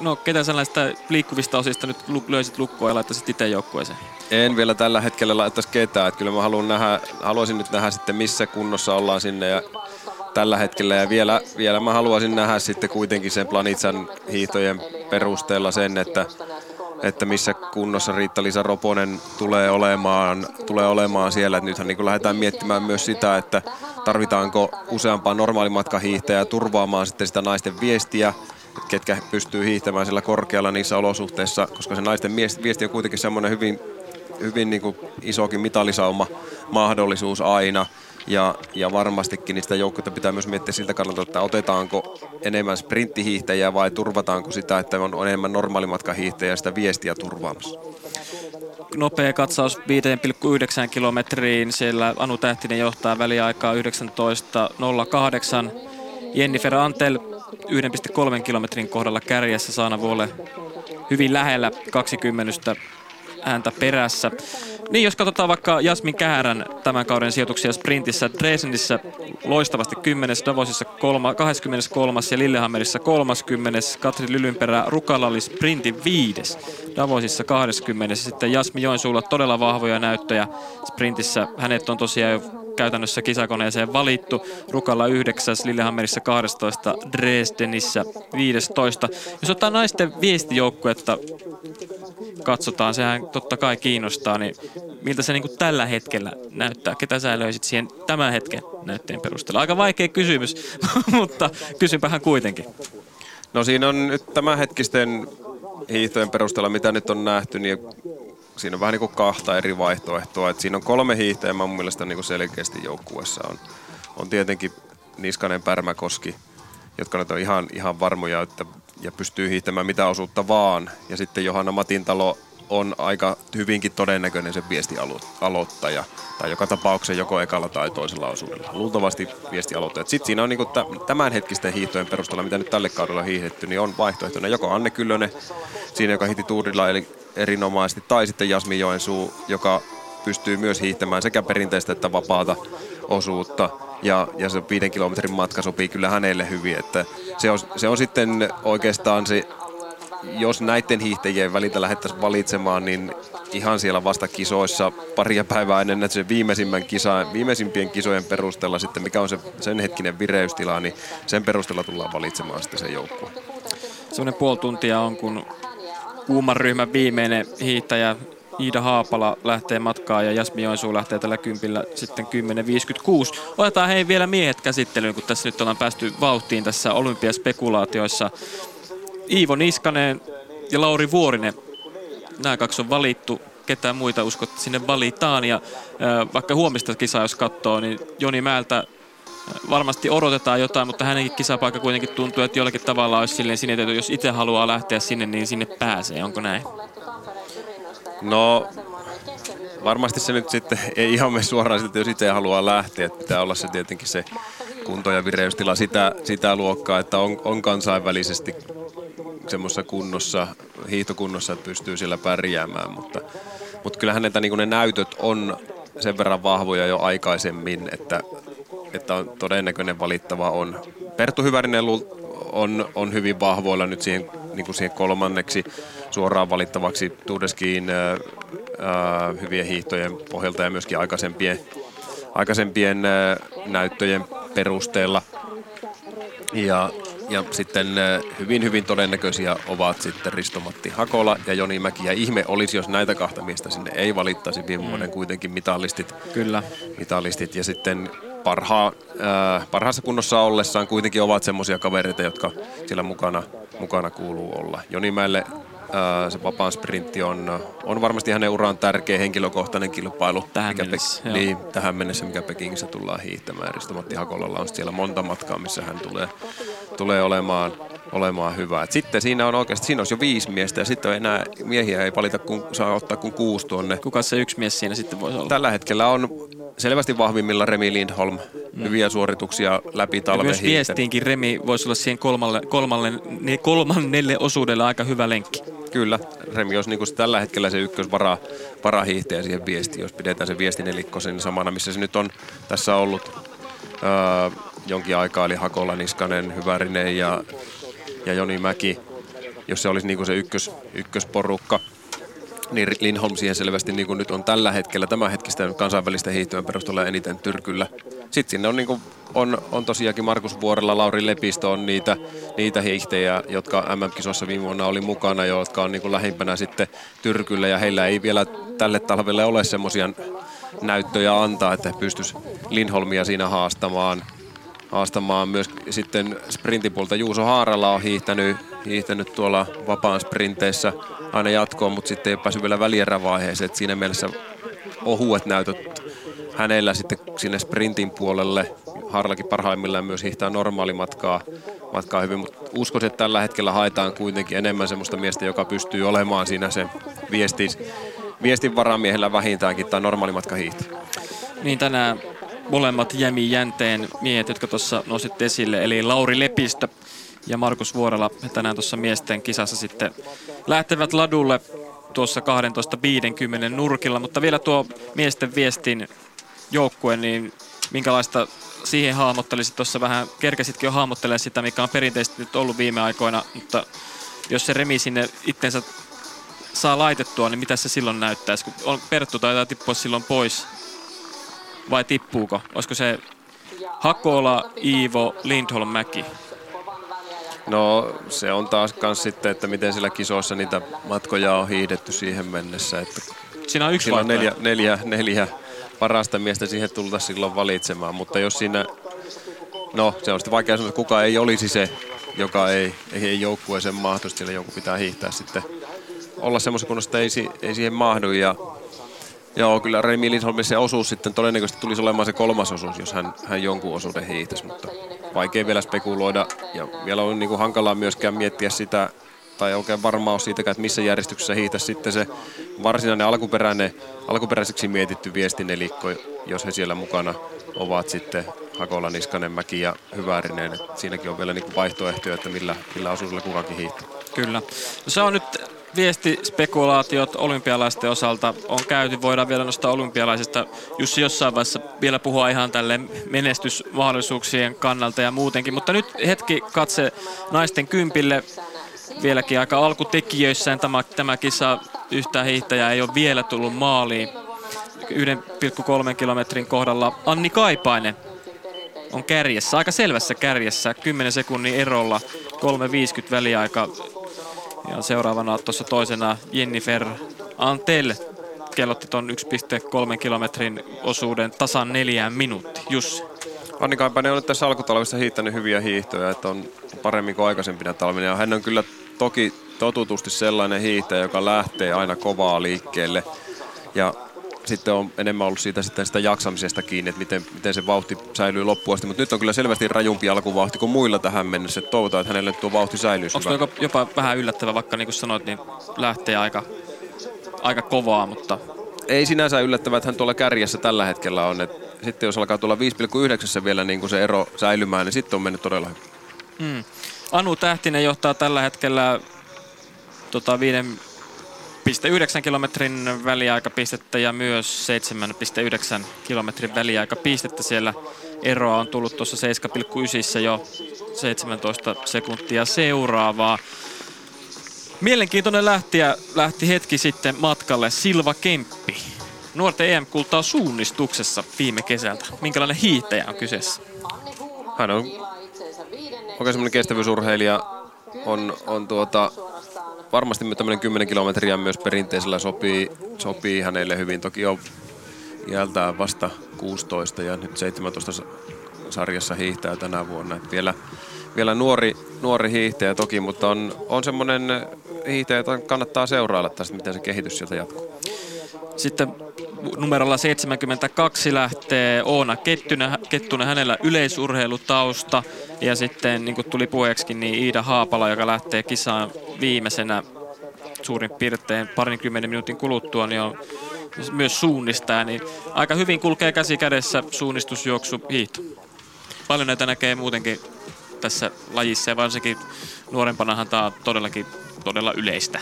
No ketä sellaista liikkuvista osista nyt löysit lukkoa ja laittaisit itse joukkueeseen? En vielä tällä hetkellä laittaisi ketään. Että kyllä mä haluan nähdä, haluaisin nyt nähdä sitten missä kunnossa ollaan sinne ja tällä hetkellä. Ja vielä, vielä mä haluaisin nähdä sitten kuitenkin sen Planitsan hiihtojen perusteella sen, että, että missä kunnossa Riitta-Liisa Roponen tulee olemaan, tulee olemaan siellä. Että nythän niin lähdetään miettimään myös sitä, että tarvitaanko useampaa normaalimatkahiihtäjää turvaamaan sitten sitä naisten viestiä ketkä pystyy hiihtämään sillä korkealla niissä olosuhteissa, koska se naisten viesti on kuitenkin semmoinen hyvin, hyvin niin kuin isokin mitalisauma mahdollisuus aina. Ja, ja varmastikin niistä joukkoita pitää myös miettiä siltä kannalta, että otetaanko enemmän sprinttihiihtäjiä vai turvataanko sitä, että on enemmän normaalimatkahiihtäjiä sitä viestiä turvaamassa. Nopea katsaus 5,9 kilometriin. Siellä Anu Tähtinen johtaa väliaikaa 19.08. Jennifer Antel 1,3 kilometrin kohdalla kärjessä Saana Vuole hyvin lähellä 20 ääntä perässä. Niin, jos katsotaan vaikka Jasmin Kähärän tämän kauden sijoituksia sprintissä, Dresdenissä loistavasti 10, Davosissa 23 ja Lillehammerissa 30, Katri Lylynperä Rukalla oli sprintin viides, Davosissa 20 sitten Jasmi Joensuulla todella vahvoja näyttöjä sprintissä. Hänet on tosiaan jo käytännössä kisakoneeseen valittu. Rukalla 9, Lillehammerissa 12, Dresdenissä 15. Jos ottaa naisten viestijoukkuetta katsotaan, sehän totta kai kiinnostaa, niin miltä se niin tällä hetkellä näyttää? Ketä sä löysit siihen tämän hetken näytteen perusteella? Aika vaikea kysymys, mutta kysynpähän kuitenkin. No siinä on nyt tämänhetkisten hiihtojen perusteella, mitä nyt on nähty, niin siinä on vähän niin kuin kahta eri vaihtoehtoa. Et siinä on kolme hiihtäjää mun mielestä niin kuin selkeästi joukkueessa. On, on tietenkin Niskanen, Pärmäkoski, jotka nyt on ihan, ihan varmoja, että ja pystyy hiihtämään mitä osuutta vaan. Ja sitten Johanna Matintalo on aika hyvinkin todennäköinen se viestialoittaja. Tai joka tapauksessa joko ekalla tai toisella osuudella. Luultavasti viestialoittaja. Sitten siinä on niinku tämänhetkisten hiihtojen perusteella, mitä nyt tälle kaudella hiihdetty, niin on vaihtoehtona joko Anne Kyllönen, siinä joka hiti tuurilla eli erinomaisesti, tai sitten Jasmi Joensuu, joka pystyy myös hiihtämään sekä perinteistä että vapaata osuutta. Ja, ja se viiden kilometrin matka sopii kyllä hänelle hyvin, että se on, se on sitten oikeastaan se, jos näiden hiihtäjien välitä lähdettäisiin valitsemaan, niin ihan siellä vasta kisoissa paria päivää ennen se viimeisimmän kisa, viimeisimpien kisojen perusteella sitten, mikä on se sen hetkinen vireystila, niin sen perusteella tullaan valitsemaan sitten se joukkue. Sellainen puoli tuntia on, kun kuuman ryhmän viimeinen hiihtäjä Iida Haapala lähtee matkaan ja Jasmi Joensuu lähtee tällä kympillä sitten 10.56. Otetaan hei vielä miehet käsittelyyn, kun tässä nyt ollaan päästy vauhtiin tässä olympiaspekulaatioissa. Iivo Niskanen ja Lauri Vuorinen, nämä kaksi on valittu. Ketään muita uskot sinne valitaan ja vaikka huomista kisaa jos katsoo, niin Joni Määltä varmasti odotetaan jotain, mutta hänenkin kisapaikka kuitenkin tuntuu, että jollakin tavalla olisi silleen sinetetty, jos itse haluaa lähteä sinne, niin sinne pääsee. Onko näin? No, varmasti se nyt sitten ei ihan mene suoraan siltä, jos itse haluaa lähteä. Että pitää olla se tietenkin se kunto- ja vireystila sitä, sitä luokkaa, että on, on kansainvälisesti semmoisessa kunnossa, hiihtokunnossa, että pystyy siellä pärjäämään. Mutta, mutta kyllähän näitä, niin ne näytöt on sen verran vahvoja jo aikaisemmin, että, että on todennäköinen valittava on. Perttu Hyvärinen on, on hyvin vahvoilla nyt siihen, niin kuin siihen kolmanneksi suoraan valittavaksi Tuudeskiin äh, hyvien hiihtojen pohjalta ja myöskin aikaisempien, aikaisempien äh, näyttöjen perusteella. Ja, ja sitten äh, hyvin hyvin todennäköisiä ovat sitten Ristomatti Hakola ja Joni Mäki. Ja ihme olisi, jos näitä kahta miestä sinne ei valittaisi viime vuoden mm. kuitenkin mitallistit. Kyllä. Mitallistit ja sitten parha, äh, parhaassa kunnossa ollessaan kuitenkin ovat semmoisia kavereita, jotka siellä mukana, mukana kuuluu olla. Joni Mäelle äh, se vapaan sprintti on, on varmasti hänen uraan tärkeä henkilökohtainen kilpailu. Tähän mikä mennessä, Pe- niin, tähän mennessä, mikä Pekingissä tullaan hiihtämään. Risto-Matti Hakolalla on siellä monta matkaa, missä hän tulee, tulee olemaan, olemaan hyvä. Et sitten siinä on oikeasti, siinä olisi jo viisi miestä ja sitten enää miehiä ei valita, kun saa ottaa kuin kuusi tuonne. Kuka se yksi mies siinä sitten voisi olla? Tällä hetkellä on selvästi vahvimmilla Remi Lindholm. Mm. Hyviä suorituksia läpi talven. myös viestiinkin Remi voisi olla siihen kolmalle, kolmalle, ne kolmannelle osuudelle aika hyvä lenkki. Kyllä, Remi olisi niin kuin tällä hetkellä se ykkösvara varahiihtäjä siihen viestiin, jos pidetään se viestinelikko sen samana, missä se nyt on tässä ollut öö, jonkin aikaa, eli Hakola, Niskanen, Hyvärinen ja, ja Joni Mäki, jos se olisi niin kuin se ykkös, ykkösporukka niin Lindholm siihen selvästi niin kuin nyt on tällä hetkellä, tämä hetkistä kansainvälistä hiihtojen perusteella eniten tyrkyllä. Sitten sinne on, niin kuin, on, on tosiaankin Markus Vuorella, Lauri Lepistö on niitä, niitä hiihtejä, jotka MM-kisossa viime vuonna oli mukana, jotka on niin kuin lähimpänä sitten tyrkyllä ja heillä ei vielä tälle talvelle ole semmoisia näyttöjä antaa, että pystyisi Lindholmia siinä haastamaan. Haastamaan myös sitten sprintipulta Juuso Haarala on hiihtänyt, hiihtänyt tuolla vapaan sprinteissä aina jatkoon, mutta sitten ei ole päässyt vielä välierävaiheeseen. Siinä mielessä ohuet näytöt hänellä sitten sinne sprintin puolelle. Harlakin parhaimmillaan myös hiihtää normaalimatkaa matkaa hyvin, mutta uskoisin, että tällä hetkellä haetaan kuitenkin enemmän semmoista miestä, joka pystyy olemaan siinä se viesti, viestin varamiehellä vähintäänkin tai normaalimatka hiihtää. Niin tänään molemmat Jämi Jänteen miehet, jotka tuossa nosit esille, eli Lauri Lepistö ja Markus Vuorela tänään tuossa miesten kisassa sitten lähtevät ladulle tuossa 12.50 nurkilla, mutta vielä tuo miesten viestin joukkue, niin minkälaista siihen hahmottelisit tuossa vähän, kerkäsitkin jo hahmottelemaan sitä, mikä on perinteisesti nyt ollut viime aikoina, mutta jos se remi sinne itsensä saa laitettua, niin mitä se silloin näyttäisi? Kun on, Perttu taitaa tippua silloin pois, vai tippuuko? Olisiko se Hakola, Iivo, Lindholm, Mäki? No se on taas kans sitten, että miten sillä kisoissa niitä matkoja on hiidetty siihen mennessä. Että Siinä on yksi on neljä, neljä, neljä parasta miestä siihen tulta silloin valitsemaan, mutta jos siinä, no se on sitten vaikea sanoa, että kuka ei olisi se, joka ei, ei, ei joukkueeseen mahtuisi, sillä joku pitää hiihtää sitten olla semmoisen kunnossa, että ei, ei siihen mahdu ja Joo, kyllä Remi Lindholmin se osuus sitten todennäköisesti tulisi olemaan se kolmas osuus, jos hän, hän jonkun osuuden hiihtäisi, mutta vaikea vielä spekuloida. Ja vielä on niin kuin hankalaa myöskään miettiä sitä, tai oikein varmaa ole siitäkään, että missä järjestyksessä hiihtäisi sitten se varsinainen alkuperäinen, alkuperäiseksi mietitty viestinelikko, jos he siellä mukana ovat sitten Hakola, Niskanen, Mäki ja Hyvärinen. Siinäkin on vielä niin vaihtoehtoja, että millä, millä osuudella kukakin hiihtää. Kyllä. No se on nyt viestispekulaatiot olympialaisten osalta on käyty. Voidaan vielä nostaa olympialaisista Jussi jossain vaiheessa vielä puhua ihan tälle menestysmahdollisuuksien kannalta ja muutenkin. Mutta nyt hetki katse naisten kympille vieläkin aika alkutekijöissään. Tämä, tämä kisa yhtään hiihtäjää ei ole vielä tullut maaliin. 1,3 kilometrin kohdalla Anni Kaipainen on kärjessä, aika selvässä kärjessä, 10 sekunnin erolla, 3.50 väliaika. Ja seuraavana tuossa toisena Jennifer Antel kellotti ton 1,3 kilometrin osuuden tasan neljään minuutti. Jussi. Anni Kaipainen on nyt tässä alkutalvessa hiittänyt hyviä hiihtoja, että on paremmin kuin aikaisempina talvina. Hän on kyllä toki totutusti sellainen hiihtäjä, joka lähtee aina kovaa liikkeelle. Ja sitten on enemmän ollut siitä sitten sitä jaksamisesta kiinni, että miten, miten se vauhti säilyy loppuun asti. Mutta nyt on kyllä selvästi rajumpi alkuvauhti kuin muilla tähän mennessä. Toivotaan, että hänelle tuo vauhti säilyy. Onko jopa, jopa vähän yllättävä, vaikka niin kuin sanoit, niin lähtee aika, aika kovaa, mutta... Ei sinänsä yllättävää, että hän tuolla kärjessä tällä hetkellä on. Et sitten jos alkaa tulla 5,9 vielä niin kuin se ero säilymään, niin sitten on mennyt todella hyvin. Mm. Anu Tähtinen johtaa tällä hetkellä tota, 5,9 kilometrin väliaikapistettä ja myös 7,9 kilometrin väliaikapistettä. Siellä eroa on tullut tuossa 7,9 jo 17 sekuntia seuraavaa. Mielenkiintoinen lähtiä lähti hetki sitten matkalle Silva Kemppi. Nuorten EM-kultaa suunnistuksessa viime kesältä. Minkälainen hiihtäjä on kyseessä? Hän on oikein semmoinen kestävyysurheilija. On, on tuota, varmasti tämmöinen 10 kilometriä myös perinteisellä sopii, sopii hänelle hyvin. Toki on iältään vasta 16 ja nyt 17 sarjassa hiihtää tänä vuonna. Et vielä, vielä nuori, nuori hiihtäjä toki, mutta on, on semmoinen hiihtäjä, jota kannattaa seurailla tästä, miten se kehitys sieltä jatkuu. Sitten numerolla 72 lähtee Oona Kettunen, Kettunen hänellä yleisurheilutausta. Ja sitten niin kuin tuli puheeksi, niin Iida Haapala, joka lähtee kisaan viimeisenä suurin piirtein parinkymmenen minuutin kuluttua, niin on myös suunnistaa. Niin aika hyvin kulkee käsi kädessä suunnistusjuoksu hiihto. Paljon näitä näkee muutenkin tässä lajissa ja varsinkin nuorempanahan tämä on todellakin todella yleistä.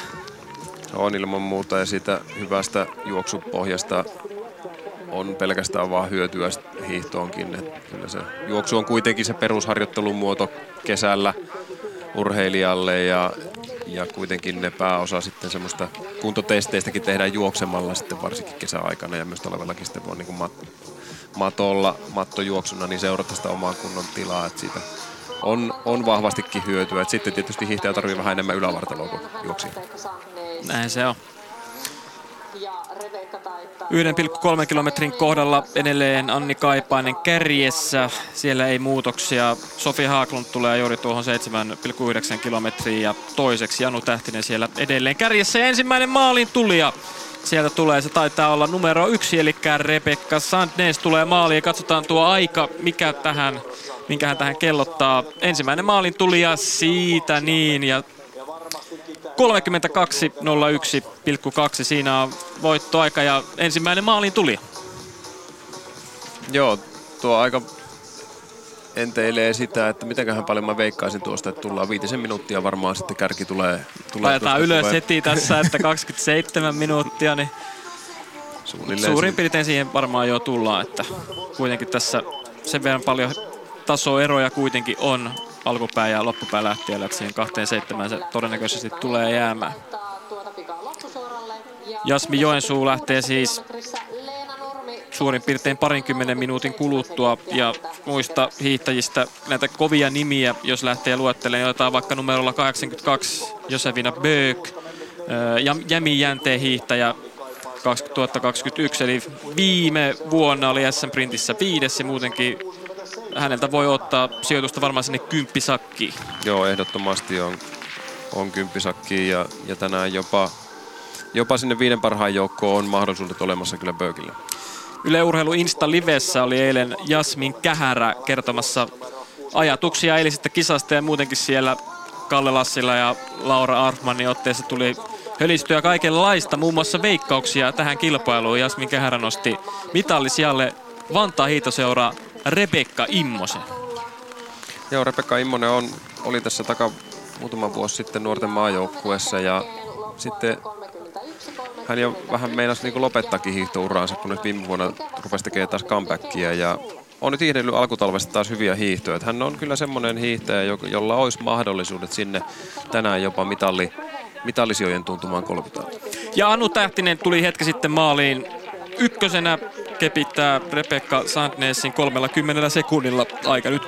On ilman muuta ja siitä hyvästä juoksupohjasta on pelkästään vaan hyötyä hiihtoonkin. Kyllä se juoksu on kuitenkin se perusharjoittelun muoto kesällä urheilijalle ja, ja kuitenkin ne pääosa sitten semmoista kuntotesteistäkin tehdään juoksemalla sitten varsinkin kesäaikana ja myös talvellakin sitten voi niin kuin mat, matolla, mattojuoksuna niin seurata sitä omaa kunnon tilaa, että siitä on, on vahvastikin hyötyä. Et sitten tietysti hiihtäjä tarvii vähän enemmän ylävartaloa kuin juoksija. Näin se on. 1,3 kilometrin kohdalla edelleen Anni Kaipainen kärjessä. Siellä ei muutoksia. Sofi Haaklund tulee juuri tuohon 7,9 kilometriin ja toiseksi Janu Tähtinen siellä edelleen kärjessä. Ja ensimmäinen maalin tulija. Sieltä tulee, se taitaa olla numero yksi, eli Rebekka Sandnes tulee maaliin. Katsotaan tuo aika, mikä tähän, minkä hän tähän kellottaa. Ensimmäinen maalin tulija siitä niin, ja 32.01,2. Siinä on voittoaika ja ensimmäinen maalin tuli. Joo, tuo aika enteilee sitä, että mitenköhän paljon mä veikkaisin tuosta, että tullaan viitisen minuuttia varmaan sitten kärki tulee. tulee Laitetaan ylös tulee. heti tässä, että 27 minuuttia, niin Suunnilleen suurin piirtein siihen varmaan jo tullaan, että kuitenkin tässä sen verran paljon tasoeroja kuitenkin on alkupää ja loppupää lähtiöllä, että siihen 27 se todennäköisesti tulee jäämään. Jasmi Joensuu lähtee siis suurin piirtein parinkymmenen minuutin kuluttua ja muista hiihtäjistä näitä kovia nimiä, jos lähtee luettelemaan, jotain vaikka numerolla 82 Josefina Böök, Jämi Jänteen hiihtäjä 2021, eli viime vuonna oli SM-printissä viides ja muutenkin häneltä voi ottaa sijoitusta varmaan sinne kymppisakkiin. Joo, ehdottomasti on, on kymppisakki ja, ja tänään jopa, jopa sinne viiden parhaan joukkoon on mahdollisuudet olemassa kyllä Böökillä. Yle Urheilu Insta Livessä oli eilen Jasmin Kähärä kertomassa ajatuksia eilisestä kisasta ja muutenkin siellä Kalle Lassila ja Laura Arfmanin otteessa tuli hölistyä kaikenlaista, muun muassa veikkauksia tähän kilpailuun. Jasmin Kähärä nosti mitallisijalle Vantaa hiitoseuraa Rebekka Immosen. Joo, Rebekka Immonen on, oli tässä taka muutama vuosi sitten nuorten maajoukkuessa ja sitten hän jo vähän meinasi niin lopettaakin hiihtouraansa, kun nyt viime vuonna rupesi tekemään taas comebackia ja on nyt hiihdellyt alkutalvesta taas hyviä hiihtoja. Hän on kyllä semmoinen hiihtäjä, jolla olisi mahdollisuudet sinne tänään jopa mitalli, mitallisijojen tuntumaan kolmitaan. Ja Anu Tähtinen tuli hetki sitten maaliin ykkösenä kepittää Rebecca Sandnessin 30 sekunnilla. Aika nyt 31-31.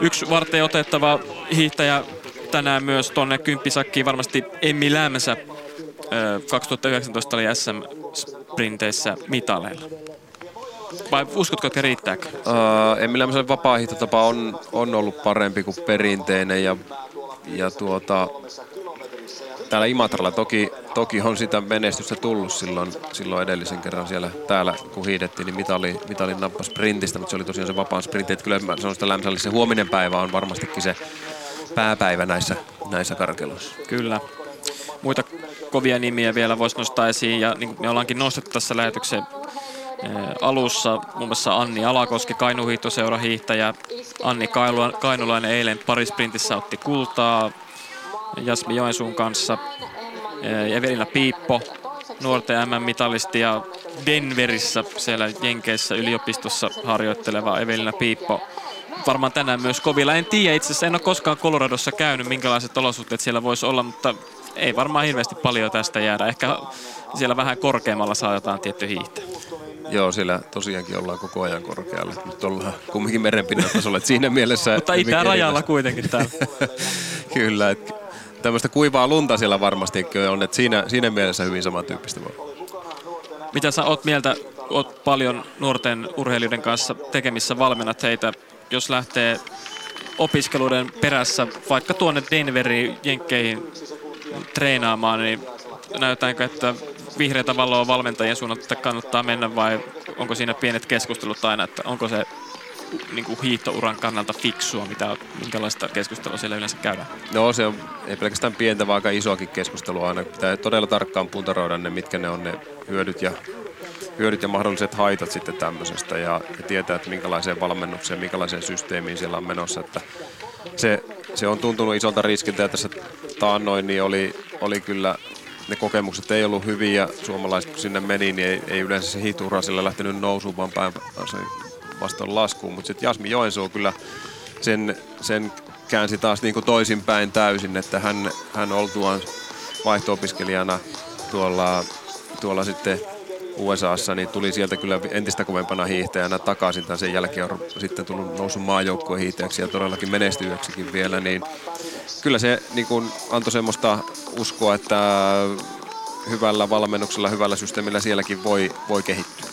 Yksi varten otettava hiihtäjä tänään myös tonne kymppisakkiin varmasti Emmi Lämsä. 2019 oli SM-sprinteissä mitaleilla. Vai uskotko, että riittääkö? Uh, en millään vapaa on, on ollut parempi kuin perinteinen ja, ja tuota, täällä Imatralla toki, toki on sitä menestystä tullut silloin, silloin edellisen kerran siellä täällä, kun hiidettiin, niin mitali, mitali nappas sprintistä, mutta se oli tosiaan se vapaan sprintti. Että kyllä mä sanon sitä Lämsälle, se huominen päivä on varmastikin se pääpäivä näissä, näissä karkeloissa. Kyllä. Muita kovia nimiä vielä voisi nostaa esiin, ja niin me ollaankin nostettu tässä lähetyksen alussa muun muassa Anni Alakoski, Kainuhiihtoseura hiihtäjä. Anni Kainulainen eilen parisprintissä otti kultaa Jasmi Joensuun kanssa. Evelina Piippo, nuorten MM-mitalisti ja Denverissä siellä Jenkeissä yliopistossa harjoitteleva Evelina Piippo. Varmaan tänään myös kovilla. En tiedä, itse asiassa en ole koskaan Coloradossa käynyt, minkälaiset olosuhteet siellä voisi olla, mutta ei varmaan hirveästi paljon tästä jäädä. Ehkä siellä vähän korkeammalla saa jotain tietty hiihtää. Joo, siellä tosiaankin ollaan koko ajan korkealla. Nyt ollaan kumminkin merenpinnan tasolla. siinä mielessä... Mutta itärajalla kuitenkin täällä. Kyllä, että tämmöistä kuivaa lunta siellä varmasti on, että siinä, siinä mielessä hyvin samantyyppistä voi. Mitä sä oot mieltä, oot paljon nuorten urheilijoiden kanssa tekemissä, valmennat heitä, jos lähtee opiskeluiden perässä vaikka tuonne Denveriin, Jenkkeihin treenaamaan, niin näytäänkö, että vihreätä valoa valmentajien suunnalta, kannattaa mennä vai onko siinä pienet keskustelut aina, että onko se niin kuin hiihtouran kannalta fiksua, mitä, minkälaista keskustelua siellä yleensä käydään? No se on ei pelkästään pientä, vaan aika isoakin keskustelua aina. Pitää todella tarkkaan puntaroida ne, mitkä ne on ne hyödyt ja, hyödyt ja mahdolliset haitat sitten tämmöisestä ja, ja tietää, että minkälaiseen valmennukseen, minkälaiseen systeemiin siellä on menossa. Että se, se on tuntunut isolta riskiltä ja tässä taannoin niin oli, oli kyllä ne kokemukset ei ollut hyviä. Suomalaiset kun sinne meni, niin ei, ei yleensä se hiitura sillä lähtenyt nousuun, vaan päin vastaan laskuun. Mutta sitten Jasmi Joensuu kyllä sen, sen käänsi taas niin kuin toisinpäin täysin, että hän, hän oltuaan vaihto-opiskelijana tuolla, tuolla sitten USAssa, niin tuli sieltä kyllä entistä kovempana hiihtäjänä takaisin. Tai sen jälkeen on sitten tullut nousun maajoukkueen hiihtäjäksi ja todellakin menestyjäksikin vielä. Niin kyllä se niin kuin antoi semmoista uskoa, että hyvällä valmennuksella, hyvällä systeemillä sielläkin voi, voi kehittyä.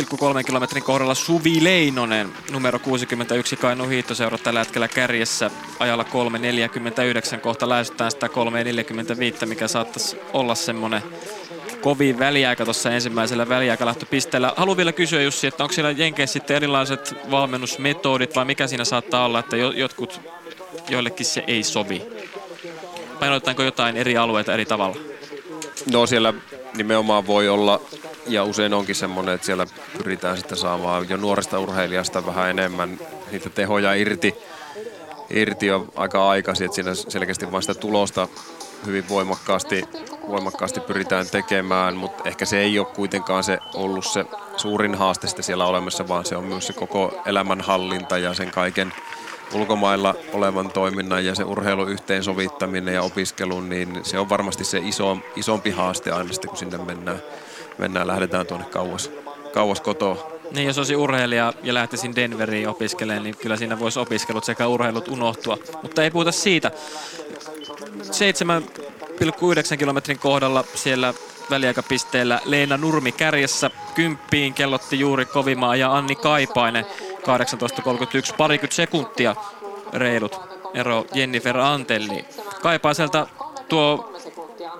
1,3 kilometrin kohdalla Suvi Leinonen, numero 61 Kainu Hiihtoseura tällä hetkellä kärjessä ajalla 3.49. Kohta lähestytään sitä 3.45, mikä saattaisi olla semmoinen kovin väliaika tuossa ensimmäisellä väliaikalähtöpisteellä. Haluan vielä kysyä Jussi, että onko siellä Jenkeissä sitten erilaiset valmennusmetodit vai mikä siinä saattaa olla, että jotkut, joillekin se ei sovi? Painotetaanko jotain eri alueita eri tavalla? No siellä nimenomaan voi olla ja usein onkin semmoinen, että siellä pyritään sitten saamaan jo nuoresta urheilijasta vähän enemmän niitä tehoja irti, irti jo aika aikaisin, että siinä selkeästi vain sitä tulosta hyvin voimakkaasti, voimakkaasti pyritään tekemään, mutta ehkä se ei ole kuitenkaan se ollut se suurin haaste siellä olemassa, vaan se on myös se koko elämänhallinta ja sen kaiken ulkomailla olevan toiminnan ja se urheilun yhteensovittaminen ja opiskelun, niin se on varmasti se iso, isompi haaste aina sitten, kun sinne mennään mennään, lähdetään tuonne kauas, kauas kotoa. Niin, jos olisi urheilija ja lähtisin Denveriin opiskelemaan, niin kyllä siinä voisi opiskelut sekä urheilut unohtua. Mutta ei puhuta siitä. 7,9 kilometrin kohdalla siellä väliaikapisteellä Leena Nurmi kärjessä. Kymppiin kellotti juuri Kovimaa ja Anni Kaipainen 18.31 parikymmentä sekuntia reilut ero Jennifer Antelli. Kaipaiselta tuo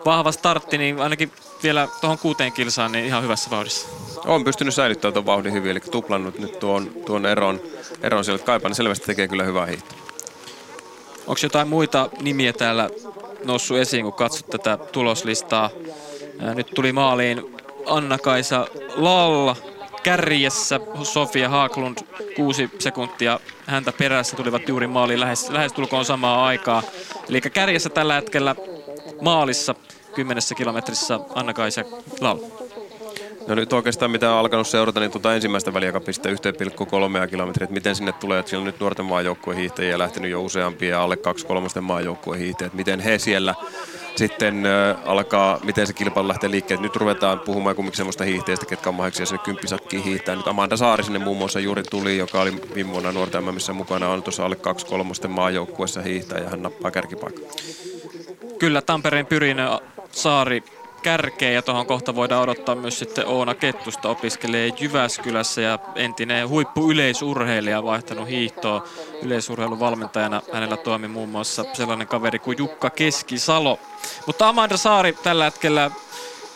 vahva startti, niin ainakin vielä tuohon kuuteen kilsaan niin ihan hyvässä vauhdissa. On pystynyt säilyttämään tuon vauhdin hyvin, eli tuplannut nyt tuon, tuon eron, eron siellä. Kaipan selvästi tekee kyllä hyvää hiihtoa. Onko jotain muita nimiä täällä noussut esiin, kun katsot tätä tuloslistaa? Nyt tuli maaliin Anna-Kaisa Lalla kärjessä, Sofia Haaklund kuusi sekuntia häntä perässä tulivat juuri maaliin lähes, lähes tulkoon samaa aikaa. Eli kärjessä tällä hetkellä maalissa kymmenessä kilometrissä Anna-Kaisa Lal. No nyt oikeastaan mitä on alkanut seurata, niin tuota ensimmäistä väliaikapiste 1,3 kilometriä, että miten sinne tulee, että siellä on nyt nuorten maajoukkueen hiihtäjiä lähtenyt jo useampia alle kaksi kolmosten maajoukkueen hiihtäjät, miten he siellä sitten alkaa, miten se kilpailu lähtee liikkeelle. Nyt ruvetaan puhumaan kumminkin semmoista hiihteistä, ketkä on mahdollisia sinne kymppisakkiin hiihtää. Nyt Amanda Saari sinne muun muassa juuri tuli, joka oli viime vuonna nuorten missä mukana on tuossa alle kaksi kolmosten maajoukkueessa hiihtää ja hän nappaa kärkipaikan. Kyllä, Tampereen Pyrinö Saari kärkeä ja tuohon kohta voidaan odottaa myös sitten Oona Kettusta opiskelee Jyväskylässä ja entinen huippuyleisurheilija vaihtanut hiihtoa yleisurheilun valmentajana. Hänellä toimi muun muassa sellainen kaveri kuin Jukka Keskisalo. Mutta Amanda Saari tällä hetkellä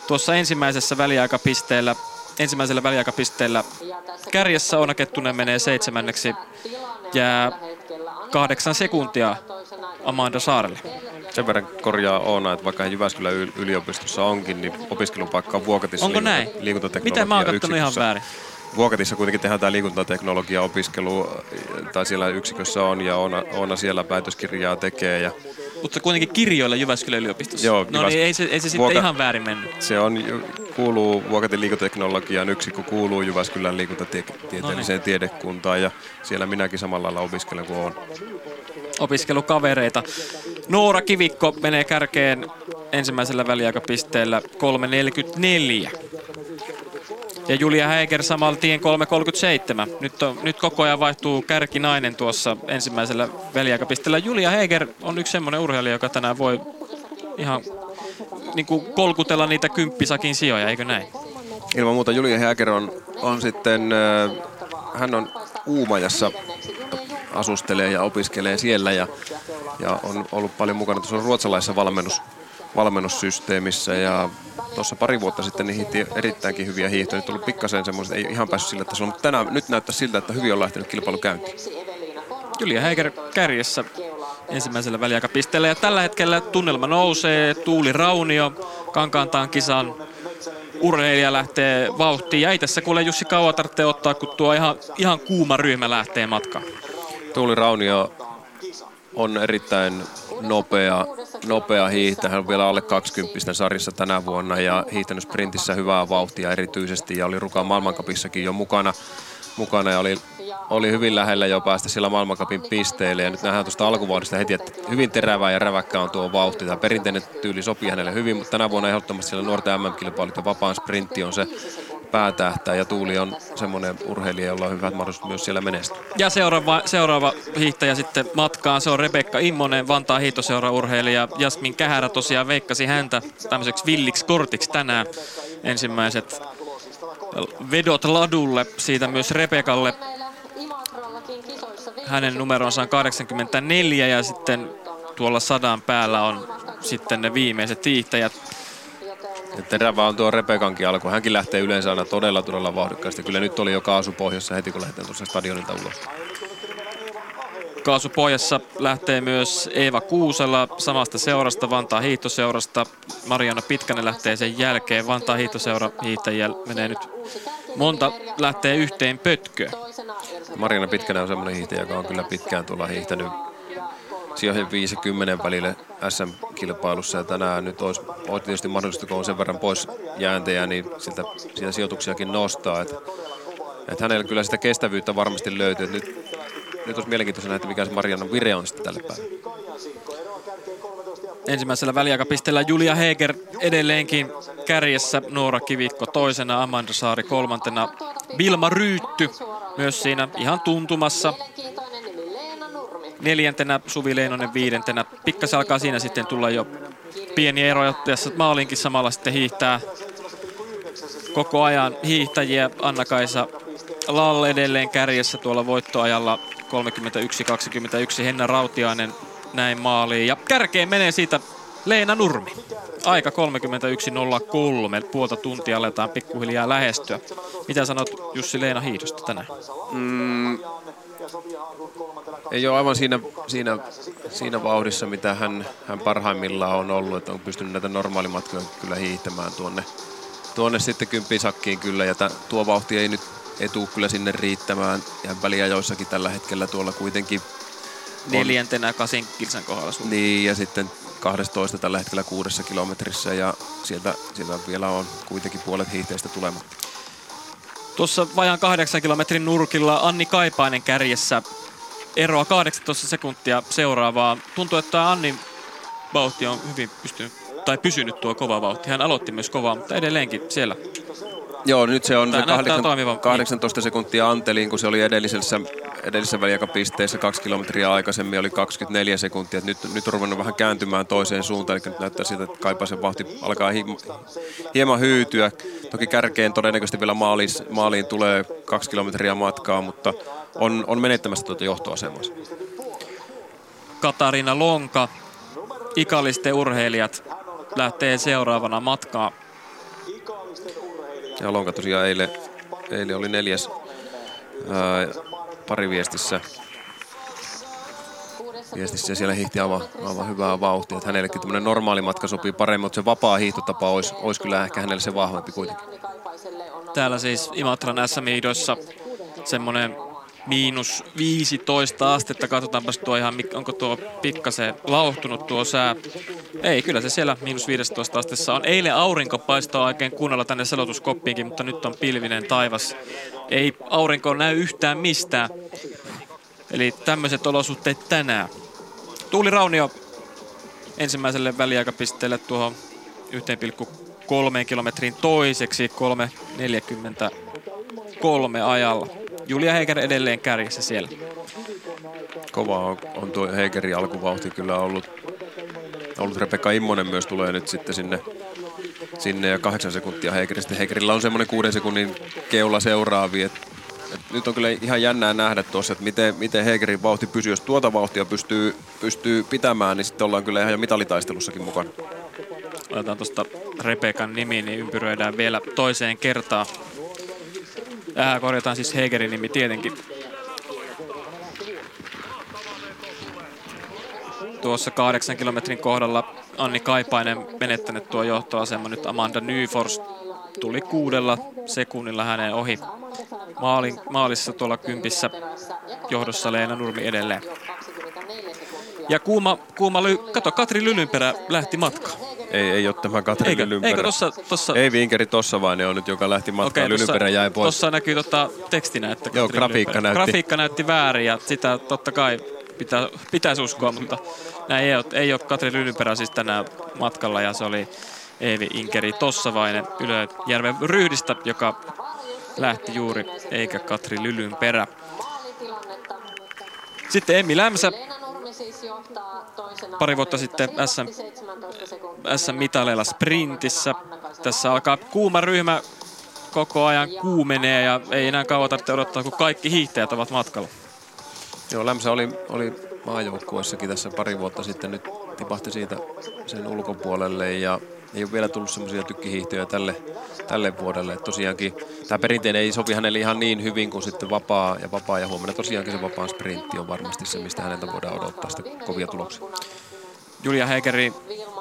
tuossa ensimmäisessä väliaikapisteellä ensimmäisellä väliaikapisteellä kärjessä Oona Kettunen menee seitsemänneksi. Jää kahdeksan sekuntia Amanda Saarelle. Sen verran korjaa Oona, että vaikka hän Jyväskylän yliopistossa onkin, niin opiskelupaikka on Vuokatissa Onko näin? Mitä mä oon kattonut ihan väärin? Vuokatissa kuitenkin tehdään tämä liikuntateknologia-opiskelu, tai siellä yksikössä on, ja Oona, Oona siellä päätöskirjaa tekee. Ja mutta kuitenkin kirjoilla Jyväskylän yliopistossa. Joo, no niin, ei se, ei se sitten ihan väärin mennyt. Se on, kuuluu Vuokatin liikuntateknologian yksikö, kuuluu Jyväskylän liikuntatieteelliseen no niin. tiedekuntaan ja siellä minäkin samalla lailla opiskelen kuin on. Opiskelukavereita. Noora Kivikko menee kärkeen ensimmäisellä väliaikapisteellä 3.44. Ja Julia Häiger samalla tien 3.37. Nyt, on, nyt koko ajan vaihtuu kärkinainen tuossa ensimmäisellä väliaikapisteellä. Julia Häiger on yksi semmoinen urheilija, joka tänään voi ihan niin kuin kolkutella niitä kymppisakin sijoja, eikö näin? Ilman muuta Julia Häiger on, on sitten, äh, hän on Uumajassa asustelee ja opiskelee siellä ja, ja on ollut paljon mukana tuossa ruotsalaisessa valmennus, valmennussysteemissä ja tuossa pari vuotta sitten niin hiihti erittäinkin hyviä hiihtoja. Nyt on ollut pikkasen semmoista, ei ihan päässyt sillä tasolla, mutta tänään nyt näyttää siltä, että hyvin on lähtenyt kilpailu käyntiin. Julia Heiker kärjessä ensimmäisellä väliaikapisteellä ja tällä hetkellä tunnelma nousee. Tuuli Raunio Kankaantaan kisan urheilija lähtee vauhtiin. Ja ei tässä kuule Jussi kauan tarvitse ottaa, kun tuo ihan, ihan kuuma ryhmä lähtee matkaan. Tuuli Raunio on erittäin nopea, nopea hiihtäjä. Hän on vielä alle 20 sarjassa tänä vuonna ja hiihtänyt sprintissä hyvää vauhtia erityisesti ja oli Rukan maailmankapissakin jo mukana, mukana ja oli, oli hyvin lähellä jo päästä sillä maailmankapin pisteille. Ja nyt nähdään tuosta alkuvauhdista heti, että hyvin terävää ja räväkkä on tuo vauhti. Tämä perinteinen tyyli sopii hänelle hyvin, mutta tänä vuonna ehdottomasti siellä nuorten MM-kilpailut ja vapaan sprintti on se päätähtää ja Tuuli on semmoinen urheilija, jolla on hyvät mahdollisuudet myös siellä menestyä. Ja seuraava, seuraava hiihtäjä sitten matkaan, se on Rebekka Immonen, Vantaa hiihtoseura urheilija. Jasmin Kähärä tosiaan veikkasi häntä tämmöiseksi villiksi kortiksi tänään. Ensimmäiset vedot ladulle, siitä myös Rebekalle. Hänen numeronsa on 84 ja sitten tuolla sadan päällä on sitten ne viimeiset hiihtäjät. Ja terävä on tuo Repekankin alku. Hänkin lähtee yleensä aina todella, todella vauhdikkaasti. Kyllä nyt oli jo kaasupohjassa heti, kun lähdetään tuossa stadionilta ulos. Kaasupohjassa lähtee myös Eeva Kuusela samasta seurasta, Vantaa hiihtoseurasta. Mariana Pitkänen lähtee sen jälkeen. Vantaa hiihtoseura hiihtäjiä menee nyt monta lähtee yhteen pötköön. Mariana Pitkänen on semmoinen hiihtäjä, joka on kyllä pitkään tuolla hiihtänyt sijoihin 50 välille SM-kilpailussa ja tänään nyt olisi, olisi tietysti mahdollista, kun on sen verran pois jääntejä, niin siltä, siitä sijoituksiakin nostaa. Että, että hänellä kyllä sitä kestävyyttä varmasti löytyy. Nyt, nyt olisi mielenkiintoista nähdä, mikä se Marianna vire on sitten tälle päivälle. Ensimmäisellä väliaikapisteellä Julia Heger edelleenkin kärjessä, Noora Kivikko toisena, Amanda Saari kolmantena, Vilma Ryytty myös siinä ihan tuntumassa neljäntenä, Suvi Leinonen viidentenä. Pikkas alkaa siinä sitten tulla jo pieni ero, tässä maalinkin samalla sitten hiihtää koko ajan hiihtäjiä. Anna-Kaisa Lall edelleen kärjessä tuolla voittoajalla 31-21. Henna Rautiainen näin maaliin. Ja kärkeen menee siitä Leena Nurmi. Aika 31.03. Puolta tuntia aletaan pikkuhiljaa lähestyä. Mitä sanot Jussi Leena Hiidosta tänään? Mm, ei ole aivan siinä, siinä, siinä vauhdissa, mitä hän, hän parhaimmillaan on ollut, että on pystynyt näitä normaalimatkoja kyllä hiihtämään tuonne, tuonne sitten kymppisakkiin kyllä, ja t- tuo vauhti ei nyt etu kyllä sinne riittämään, ja väliajoissakin tällä hetkellä tuolla kuitenkin on, Neljäntenä kasin kilsan kohdalla sun. Niin, ja sitten 12 tällä hetkellä kuudessa kilometrissä, ja sieltä, sieltä vielä on kuitenkin puolet hiihteistä tulematta. Tuossa vajaan kahdeksan kilometrin nurkilla Anni Kaipainen kärjessä eroa 18 sekuntia seuraavaa. Tuntuu, että Annin vauhti on hyvin pystynyt, tai pysynyt tuo kova vauhti. Hän aloitti myös kovaa, mutta edelleenkin siellä Joo, nyt se on se näyttää 8, toimivan. 18 sekuntia Anteliin, kun se oli edellisessä, edellisessä väliaikapisteessä kaksi kilometriä aikaisemmin, oli 24 sekuntia. Nyt, nyt on ruvennut vähän kääntymään toiseen suuntaan, eli nyt näyttää siltä, että Kaipaisen vauhti alkaa hi, hieman hyytyä. Toki kärkeen todennäköisesti vielä maaliin, maaliin tulee kaksi kilometriä matkaa, mutta on, on menettämässä tuota johtoasemaa. Katarina Lonka, Ikalisten urheilijat lähtee seuraavana matkaa. Ja Lonka tosiaan eilen, eilen oli neljäs ää, pariviestissä. Viestissä ja siellä hiihti aivan, aivan hyvää vauhtia. Että hänellekin tämmöinen normaali matka sopii paremmin, mutta se vapaa hiihtotapa olisi, olisi kyllä ehkä hänelle se vahvempi kuitenkin. Täällä siis Imatran SM-iidoissa semmonen miinus 15 astetta. Katsotaanpas tuo ihan, onko tuo pikkasen lauhtunut tuo sää. Ei, kyllä se siellä miinus 15 astessa on. Eilen aurinko paistaa oikein kunnolla tänne selotuskoppiinkin, mutta nyt on pilvinen taivas. Ei aurinko näy yhtään mistään. Eli tämmöiset olosuhteet tänään. Tuuli Raunio ensimmäiselle väliaikapisteelle tuohon 1,3 kilometrin toiseksi 3.43 ajalla. Julia Heiker edelleen kärjessä siellä. Kova on, on tuo Heikerin alkuvauhti kyllä ollut. ollut Rebekka Immonen myös tulee nyt sitten sinne, sinne ja kahdeksan sekuntia Heikeristä. Heikerillä on semmoinen kuuden sekunnin keula seuraavi. Et, et nyt on kyllä ihan jännää nähdä tuossa, että miten, miten Heikerin vauhti pysyy. Jos tuota vauhtia pystyy, pystyy pitämään, niin sitten ollaan kyllä ihan jo mitalitaistelussakin mukana. Otetaan tuosta Rebekan nimi, niin ympyröidään vielä toiseen kertaan. Äh, korjataan siis Heigerin nimi tietenkin. Tuossa kahdeksan kilometrin kohdalla Anni Kaipainen menettänyt tuo johtoasema. Nyt Amanda Nyfors tuli kuudella sekunnilla hänen ohi. Maalin, maalissa tuolla kympissä johdossa Leena Nurmi edelleen. Ja kuuma, kuuma ly... Kato, Katri Lylynperä lähti matkaan. Ei, ei ole tämä Katri Eikö, Lylynperä. eikö tossa, tossa... Ei Vinkeri tossa vaan, ne on nyt, joka lähti matkaan. Okay, Lylynperä jäi pois. Tuossa näkyy tota tekstinä, että Joo, Katri grafiikka Lylynperä- näytti. Grafiikka näytti väärin ja sitä totta kai pitää, pitäisi uskoa, mutta näin ei ole, ei ole Katri Lylynperä siis tänään matkalla ja se oli Eevi Inkeri Tossavainen Ylöjärven ryhdistä, joka lähti juuri, eikä Katri Lylynperä. Sitten Emmi Lämsä, pari vuotta sitten SM, SM-mitaleilla sprintissä. Tässä alkaa kuuma ryhmä koko ajan kuumenee ja ei enää kauan tarvitse odottaa, kun kaikki hiihtäjät ovat matkalla. Joo, Lämsä oli, oli maajoukkueessakin tässä pari vuotta sitten. Nyt tipahti siitä sen ulkopuolelle ja ei ole vielä tullut semmoisia tykkihiihtoja tälle, tälle vuodelle. Et tosiaankin tämä perinteinen ei sovi hänelle ihan niin hyvin kuin sitten vapaa ja vapaa ja huomenna tosiaankin se vapaan sprintti on varmasti se, mistä häneltä voidaan odottaa sitä kovia tuloksia. Julia Heikerin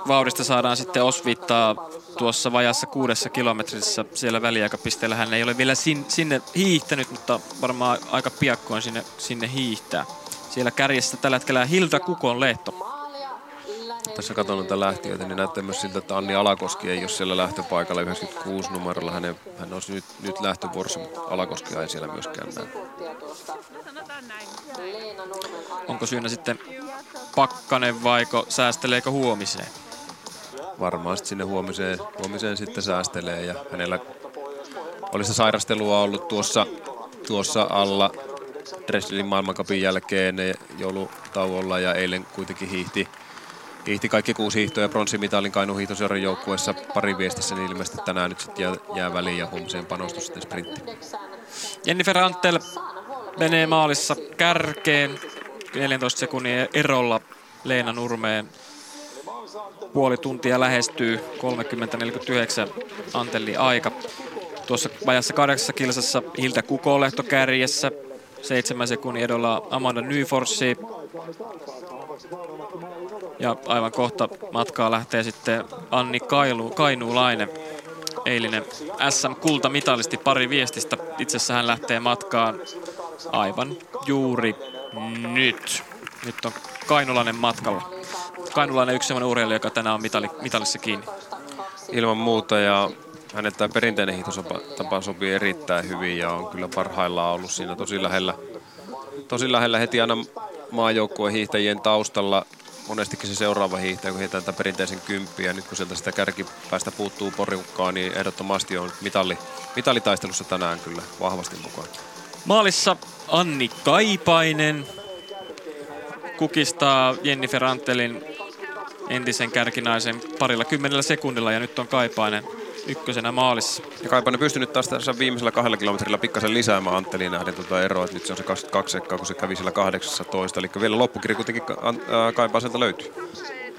vauhdista saadaan sitten osviittaa tuossa vajassa kuudessa kilometrissä siellä väliaikapisteellä. Hän ei ole vielä sin, sinne hiihtänyt, mutta varmaan aika piakkoin sinne, sinne hiihtää. Siellä kärjessä tällä hetkellä Hilda Kukon Lehto. Tässä katson noita lähtiöitä, niin näyttää myös siltä, että Anni Alakoski ei ole siellä lähtöpaikalla 96 numerolla. Hänen, hän olisi nyt, nyt lähtövuorossa, mutta Alakoski ei siellä myöskään näy. Onko syynä sitten Pakkanen vaiko säästeleekö huomiseen? varmaan sit sinne huomiseen, huomiseen sitten säästelee ja hänellä oli sitä sairastelua ollut tuossa, tuossa alla Dresdenin maailmankapin jälkeen joulutauolla ja eilen kuitenkin hiihti, hiihti kaikki kuusi hiihtoja pronssimitalin Kainuun hiihtoseuran joukkueessa pari viestissä, niin ilmeisesti tänään nyt sitten jää, jää väliin ja huomiseen panostus sitten sprintti. Jennifer Antel menee maalissa kärkeen 14 sekunnin erolla Leena Nurmeen. Puoli tuntia lähestyy 30.49 Antelli aika. Tuossa vajassa kahdeksassa kilsassa Hilda Kukolehto kärjessä. Seitsemän sekunnin edolla Amanda Nyforsi. Ja aivan kohta matkaa lähtee sitten Anni Kailu, Kainuulainen eilinen SM-kultamitalisti pari viestistä. Itse hän lähtee matkaan aivan juuri nyt. Nyt on Kainulainen matkalla. Kainulainen yksi sellainen urheilija, joka tänään on mitali, mitalissa kiinni. Ilman muuta ja hänen tämä perinteinen hiihtotapa sopii erittäin hyvin ja on kyllä parhaillaan ollut siinä tosi lähellä, tosi lähellä heti aina maajoukkueen hiihtäjien taustalla. monestikin se seuraava hiihtäjä, kun hiihtää tätä perinteisen kymppiä. Nyt kun sieltä sitä kärkipäästä puuttuu porukkaa, niin ehdottomasti on mitalli, mitalitaistelussa tänään kyllä vahvasti mukaan. Maalissa Anni Kaipainen kukistaa Jennifer Antelin entisen kärkinaisen parilla kymmenellä sekunnilla ja nyt on Kaipainen ykkösenä maalissa. Ja Kaipainen pystyy nyt taas tässä viimeisellä kahdella kilometrillä pikkasen lisäämään Antteliin nähden tuota eroa, että nyt se on se 22 sekkaa, kun se kävi siellä 18. Eli vielä loppukirja kuitenkin Kaipaiselta löytyy.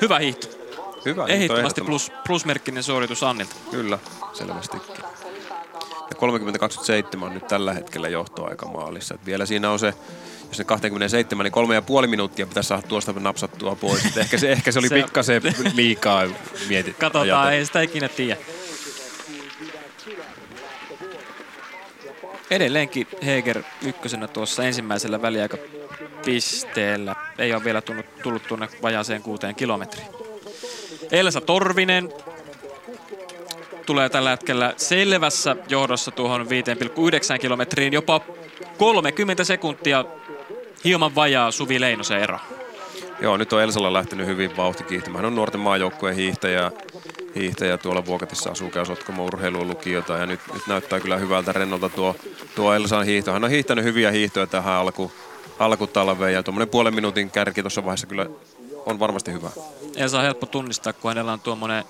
Hyvä hiihto. Hyvä Ehdottomasti plus, plusmerkkinen suoritus Annilta. Kyllä, selvästikin. Ja 30-27 on nyt tällä hetkellä johtoaika maalissa. Et vielä siinä on se jos se 27, niin kolme ja puoli minuuttia pitäisi saada tuosta napsattua pois. Et ehkä, se, ehkä se oli se pikkasen liikaa mietitty. Katsotaan, ajatella. ei sitä ikinä tiedä. Edelleenkin Heger ykkösenä tuossa ensimmäisellä väliaikapisteellä. Ei ole vielä tullut, tullut tuonne vajaaseen kuuteen kilometriin. Elsa Torvinen tulee tällä hetkellä selvässä johdossa tuohon 5,9 kilometriin. Jopa 30 sekuntia hieman vajaa Suvi Leinosen ero. Joo, nyt on Elsalla lähtenyt hyvin vauhti kiihtämään. Hän on nuorten maajoukkueen hiihtäjä, hiihtäjä tuolla Vuokatissa asuu, käy Sotkamo urheilua lukiota ja nyt, nyt, näyttää kyllä hyvältä rennolta tuo, tuo Elsan hiihto. Hän on hiihtänyt hyviä hiihtoja tähän alku, alkutalveen ja tuommoinen puolen minuutin kärki tuossa vaiheessa kyllä on varmasti hyvä. Elsa on helppo tunnistaa, kun hänellä on tuommoinen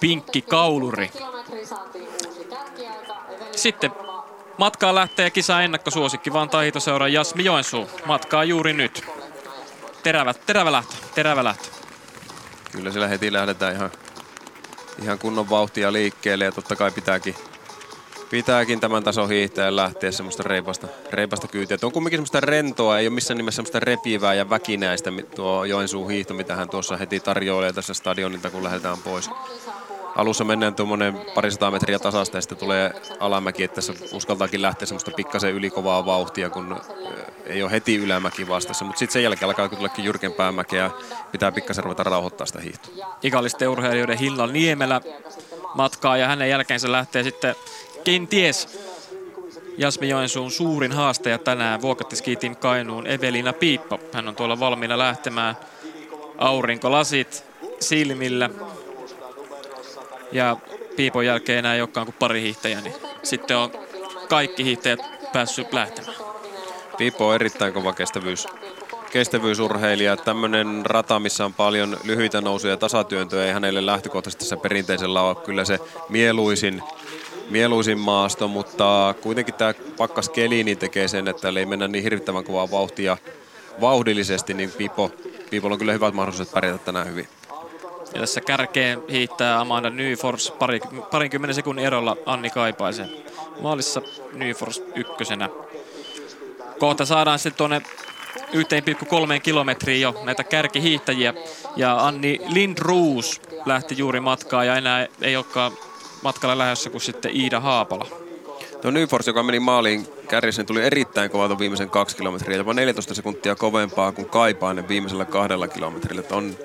pinkki kauluri. Sitten Matkaa lähtee kisa ennakkosuosikki Vantaa hiitoseuran Jasmi Joensuu. Matkaa juuri nyt. Terävä, terävä lähtö, terävä lähtö. Kyllä siellä heti lähdetään ihan, ihan kunnon vauhtia liikkeelle ja totta kai pitääkin, pitääkin tämän tason hiihtäjän lähteä semmoista reipasta, reipasta kyytiä. Tuo on kumminkin semmoista rentoa, ei ole missään nimessä semmoista repivää ja väkinäistä tuo Joensuun hiihto, mitä hän tuossa heti tarjoilee tässä stadionilta, kun lähdetään pois alussa mennään tuommoinen parisataa metriä tasasta ja sitten tulee alamäki, että tässä uskaltaakin lähteä semmoista pikkasen ylikovaa vauhtia, kun ei ole heti ylämäki vastassa, mutta sitten sen jälkeen alkaa tullekin jyrkempää mäkeä ja pitää pikkasen ruveta rauhoittaa sitä hiihtoa. Ikallisten urheilijoiden Hilla Niemelä matkaa ja hänen jälkeensä lähtee sitten kenties Jasmi Joensuun suurin haastaja tänään Vuokattiskiitin Kainuun Evelina Piippa. Hän on tuolla valmiina lähtemään aurinkolasit silmillä ja Piipon jälkeen enää ei olekaan kuin pari hiihtäjää, niin sitten on kaikki hiihtäjät päässyt lähtemään. Piipo on erittäin kova kestävyys, kestävyysurheilija. Tämmöinen rata, missä on paljon lyhyitä nousuja ja tasatyöntöjä, ei hänelle lähtökohtaisesti tässä perinteisellä ole kyllä se mieluisin, mieluisin maasto, mutta kuitenkin tämä pakkaskeli niin tekee sen, että ei mennä niin hirvittävän kovaa vauhtia vauhdillisesti, niin Pipo, Piipolla on kyllä hyvät mahdollisuudet pärjätä tänään hyvin. Ja tässä kärkeen hiittää Amanda Nyfors pari, parinkymmenen sekunnin erolla Anni Kaipaisen. Maalissa Nyfors ykkösenä. Kohta saadaan sitten tuonne 1,3 kilometriin jo näitä kärkihiihtäjiä. Ja Anni Lindruus lähti juuri matkaa ja enää ei olekaan matkalla lähdössä kuin sitten Iida Haapala. Tuo Nyfors, joka meni maaliin kärjessä, niin tuli erittäin kova viimeisen kaksi kilometriä. Jopa 14 sekuntia kovempaa kuin Kaipainen viimeisellä kahdella kilometrillä. On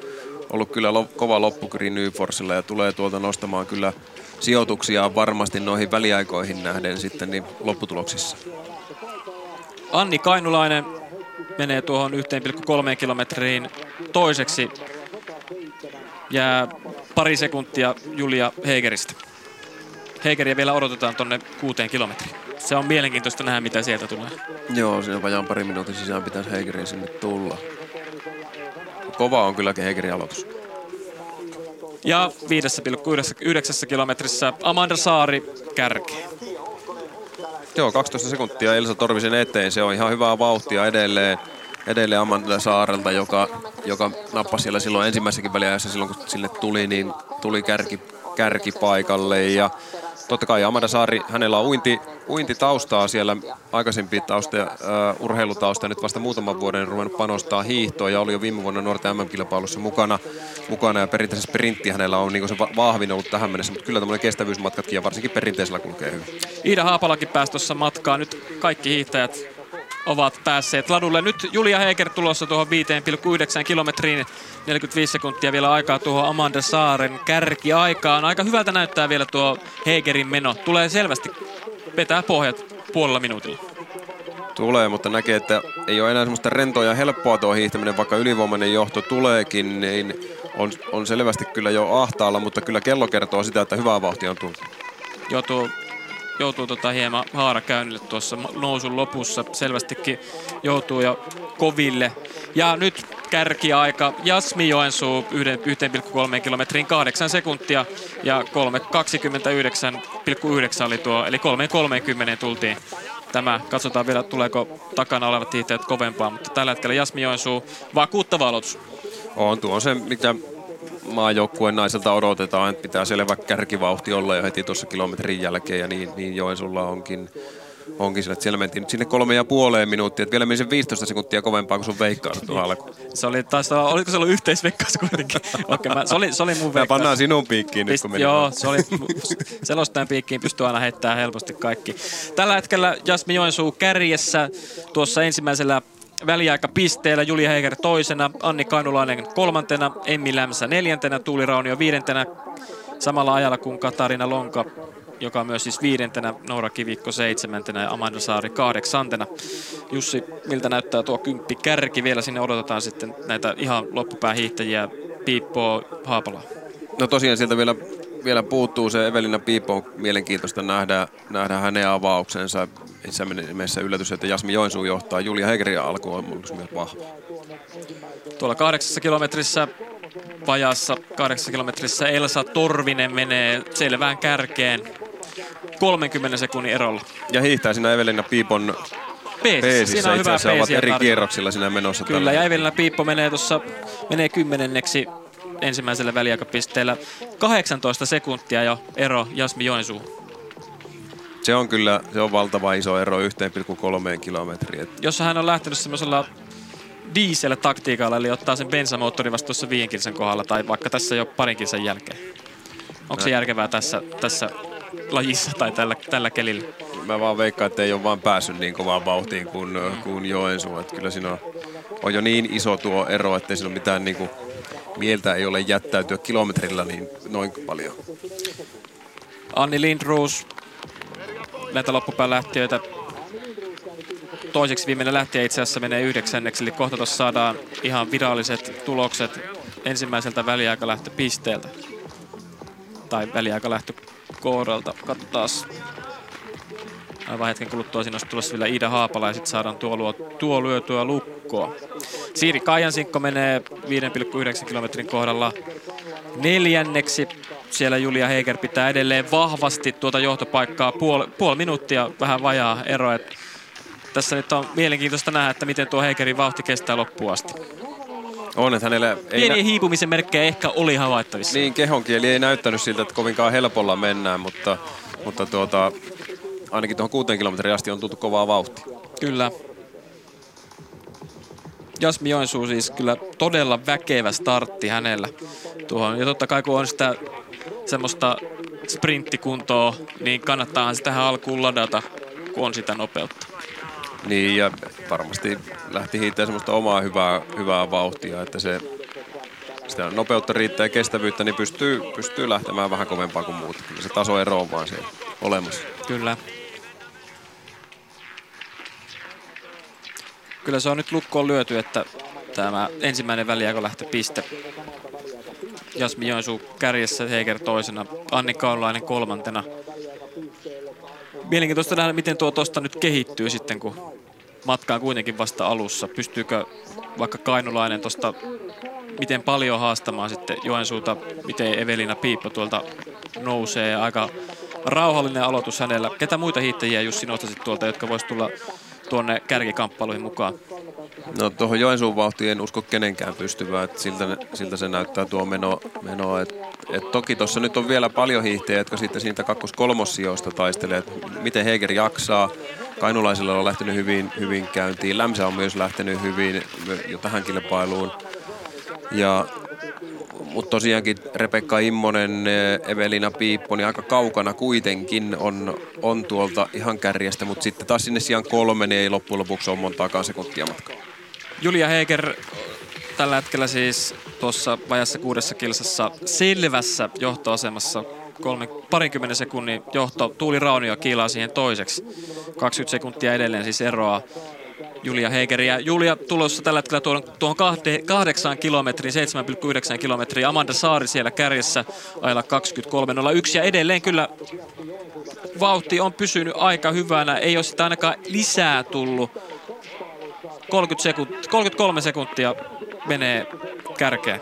ollut kyllä lo, kova loppukiri Nyforsilla ja tulee tuolta nostamaan kyllä sijoituksia varmasti noihin väliaikoihin nähden sitten niin lopputuloksissa. Anni Kainulainen menee tuohon 1,3 kilometriin toiseksi. Jää pari sekuntia Julia Heigeristä. Heigeriä vielä odotetaan tonne kuuteen kilometriin. Se on mielenkiintoista nähdä, mitä sieltä tulee. Joo, siinä vajaan pari minuutin sisään pitäisi Heigeriä sinne tulla kova on kyllä Hegerin aloitus. Ja 5,9 kilometrissä Amanda Saari kärkeen. Joo, 12 sekuntia Elsa Torvisen eteen. Se on ihan hyvää vauhtia edelleen, edelleen Amanda Saarelta, joka, joka nappasi siellä silloin ensimmäisessäkin väliajassa silloin, kun sille tuli, niin tuli kärki, kärkipaikalle. Ja totta kai Amanda Saari, hänellä on uinti, uintitaustaa siellä, aikaisempi tausta, uh, urheilutausta, nyt vasta muutaman vuoden ruvennut panostaa hiihtoa ja oli jo viime vuonna nuorten MM-kilpailussa mukana, mukana ja perinteisessä sprintti hänellä on niin se vahvin ollut tähän mennessä, mutta kyllä tämmöinen kestävyysmatkatkin ja varsinkin perinteisellä kulkee hyvin. Iida Haapalakin pääsi tuossa matkaan, nyt kaikki hiihtäjät ovat päässeet ladulle. Nyt Julia Heiker tulossa tuohon 5,9 kilometriin. 45 sekuntia vielä aikaa tuohon Amanda Saaren kärkiaikaan. Aika hyvältä näyttää vielä tuo Heigerin meno. Tulee selvästi vetää pohjat puolella minuutilla. Tulee, mutta näkee, että ei ole enää semmoista rentoa ja helppoa tuo hiihtäminen, vaikka ylivoimainen johto tuleekin, niin on, on selvästi kyllä jo ahtaalla, mutta kyllä kello kertoo sitä, että hyvää vauhtia on tullut. Joutuu, joutuu tota hieman haarakäynnille tuossa nousun lopussa. Selvästikin joutuu jo koville. Ja nyt kärkiaika Jasmi Joensuu 1,3 kilometrin 8 sekuntia ja 3.29,9 oli tuo, eli 3.30 tultiin tämä. Katsotaan vielä, tuleeko takana olevat hiihtäjät kovempaa, mutta tällä hetkellä Jasmi Joensuu vakuuttava aloitus. On tuo on se, mitä maajoukkueen naiselta odotetaan, että pitää selvä kärkivauhti olla jo heti tuossa kilometrin jälkeen ja niin, niin Joensuulla onkin onkin sillä, että siellä mentiin nyt sinne kolme ja puoleen minuuttia, että vielä meni sen 15 sekuntia kovempaa kuin sun veikkaus tuo alku. Se oli taas, oliko se ollut yhteisveikkaus kuitenkin? okay, mä, se, oli, se oli mun veikkaus. pannaan sinun piikkiin Pist, nyt, kun meni Joo, se oli, selostajan piikkiin pystyy aina heittämään helposti kaikki. Tällä hetkellä Jasmi Joensuu kärjessä tuossa ensimmäisellä väliaikapisteellä, Julia Heiker toisena, Anni Kainulainen kolmantena, Emmi Lämsä neljäntenä, Tuuli Raunio viidentenä, samalla ajalla kuin Katarina Lonka joka on myös siis viidentenä, Noora Kivikko seitsemäntenä ja Amanda Saari kahdeksantena. Jussi, miltä näyttää tuo kymppi kärki? Vielä sinne odotetaan sitten näitä ihan loppupään hiihtäjiä, Piippoa, Haapala. No tosiaan sieltä vielä, vielä puuttuu se Evelina Piippo. Mielenkiintoista nähdä, nähdä hänen avauksensa. Nimessä yllätys, että Jasmi Joensuu johtaa. Julia Hegerin alku on myös vahva. Tuolla kahdeksassa kilometrissä vajassa kahdeksassa kilometrissä Elsa Torvinen menee selvään kärkeen 30 sekunnin erolla. Ja hiihtää siinä Evelina Piipon peesissä. Siinä on hyvä peesi ovat eri kierroksilla siinä menossa. Kyllä, tällä. ja Evelina Piippo menee tuossa menee kymmenenneksi ensimmäisellä väliaikapisteellä. 18 sekuntia jo ero Jasmi Joensuu. Se on kyllä se on valtava iso ero 1,3 kilometriä. Jos hän on lähtenyt semmoisella diesel-taktiikalla, eli ottaa sen bensamoottori vasta tuossa viiden kohdalla, tai vaikka tässä jo parin sen jälkeen. Onko se järkevää tässä, tässä lajissa tai tällä, tällä kelillä? Mä vaan veikkaan, että ei ole vaan päässyt niin kovaan vauhtiin kuin, mm. kuin Joensuu. Että kyllä siinä on, on jo niin iso tuo ero, että siinä ole mitään niin kuin, mieltä ei ole jättäytyä kilometrillä niin noin paljon. Anni Lindroos, näitä loppupään lähtiöitä toiseksi viimeinen lähtiä itse asiassa menee yhdeksänneksi, eli kohta tuossa saadaan ihan viralliset tulokset ensimmäiseltä väliaikalähtöpisteeltä. Tai väliaikalähtökohdalta. Katsotaan. Aivan hetken kuluttua siinä olisi tulossa vielä Iida Haapala ja sitten saadaan tuo, luo, tuo lyötyä lukkoa. Siiri Kaijansinkko menee 5,9 kilometrin kohdalla neljänneksi. Siellä Julia Heiker pitää edelleen vahvasti tuota johtopaikkaa puoli, puoli minuuttia, vähän vajaa ero. Että tässä nyt on mielenkiintoista nähdä, että miten tuo Heikerin vauhti kestää loppuun asti. On, että hänellä... Ei Pieniä nä- hiipumisen merkkejä ehkä oli havaittavissa. Niin, kehonkieli ei näyttänyt siltä, että kovinkaan helpolla mennään, mutta, mutta tuota, ainakin tuohon kuuteen kilometrin asti on tultu kovaa vauhtia. Kyllä. Jasmi Joensuu siis kyllä todella väkevä startti hänellä tuohon. Ja totta kai kun on sitä semmoista sprinttikuntoa, niin kannattaahan sitä tähän alkuun ladata, kun on sitä nopeutta. Niin, ja varmasti lähti hiittämään semmoista omaa hyvää, hyvää vauhtia, että se sitä nopeutta riittää ja kestävyyttä, niin pystyy, pystyy lähtemään vähän kovempaa kuin muut. Kyllä se tasoero on vaan siellä olemassa. Kyllä. Kyllä se on nyt lukkoon lyöty, että tämä ensimmäinen piste. Jasmi Joensuu kärjessä, Heiker toisena, Anni Kaulainen kolmantena. Mielenkiintoista nähdä, miten tuo tosta nyt kehittyy sitten, kun matka on kuitenkin vasta alussa. Pystyykö vaikka Kainulainen tuosta miten paljon haastamaan sitten Joensuuta, miten Evelina Piippo tuolta nousee. Aika rauhallinen aloitus hänellä. Ketä muita hiittäjiä Jussi nostasit tuolta, jotka vois tulla tuonne kärkikamppailuihin mukaan? No tuohon Joensuun vauhtiin en usko kenenkään pystyvää, että siltä, siltä se näyttää tuo meno. meno et, et toki tuossa nyt on vielä paljon hiihtäjiä, jotka sitten siitä kakkos-kolmossijoista taistelee, että miten Heger jaksaa. Kainulaisilla on lähtenyt hyvin, hyvin käyntiin. Lämsä on myös lähtenyt hyvin jo tähän kilpailuun. Ja mutta tosiaankin Rebekka Immonen, Evelina Piippo, niin aika kaukana kuitenkin on, on tuolta ihan kärjestä, mutta sitten taas sinne sijaan kolme, niin ei loppujen lopuksi ole montaakaan sekuntia matkaa. Julia Heger tällä hetkellä siis tuossa vajassa kuudessa kilsassa selvässä johtoasemassa kolme, parinkymmenen sekunnin johto. Tuuli Raunio kiilaa siihen toiseksi. 20 sekuntia edelleen siis eroa Julia Heikeriä. Julia tulossa tällä hetkellä tuohon, tuohon kahde, kahdeksaan kilometriin, 7,9 kilometriä. Amanda Saari siellä kärjessä ajalla 23.01 ja edelleen kyllä vauhti on pysynyt aika hyvänä. Ei ole sitä ainakaan lisää tullut. 30 sekuntia, 33 sekuntia menee kärkeen.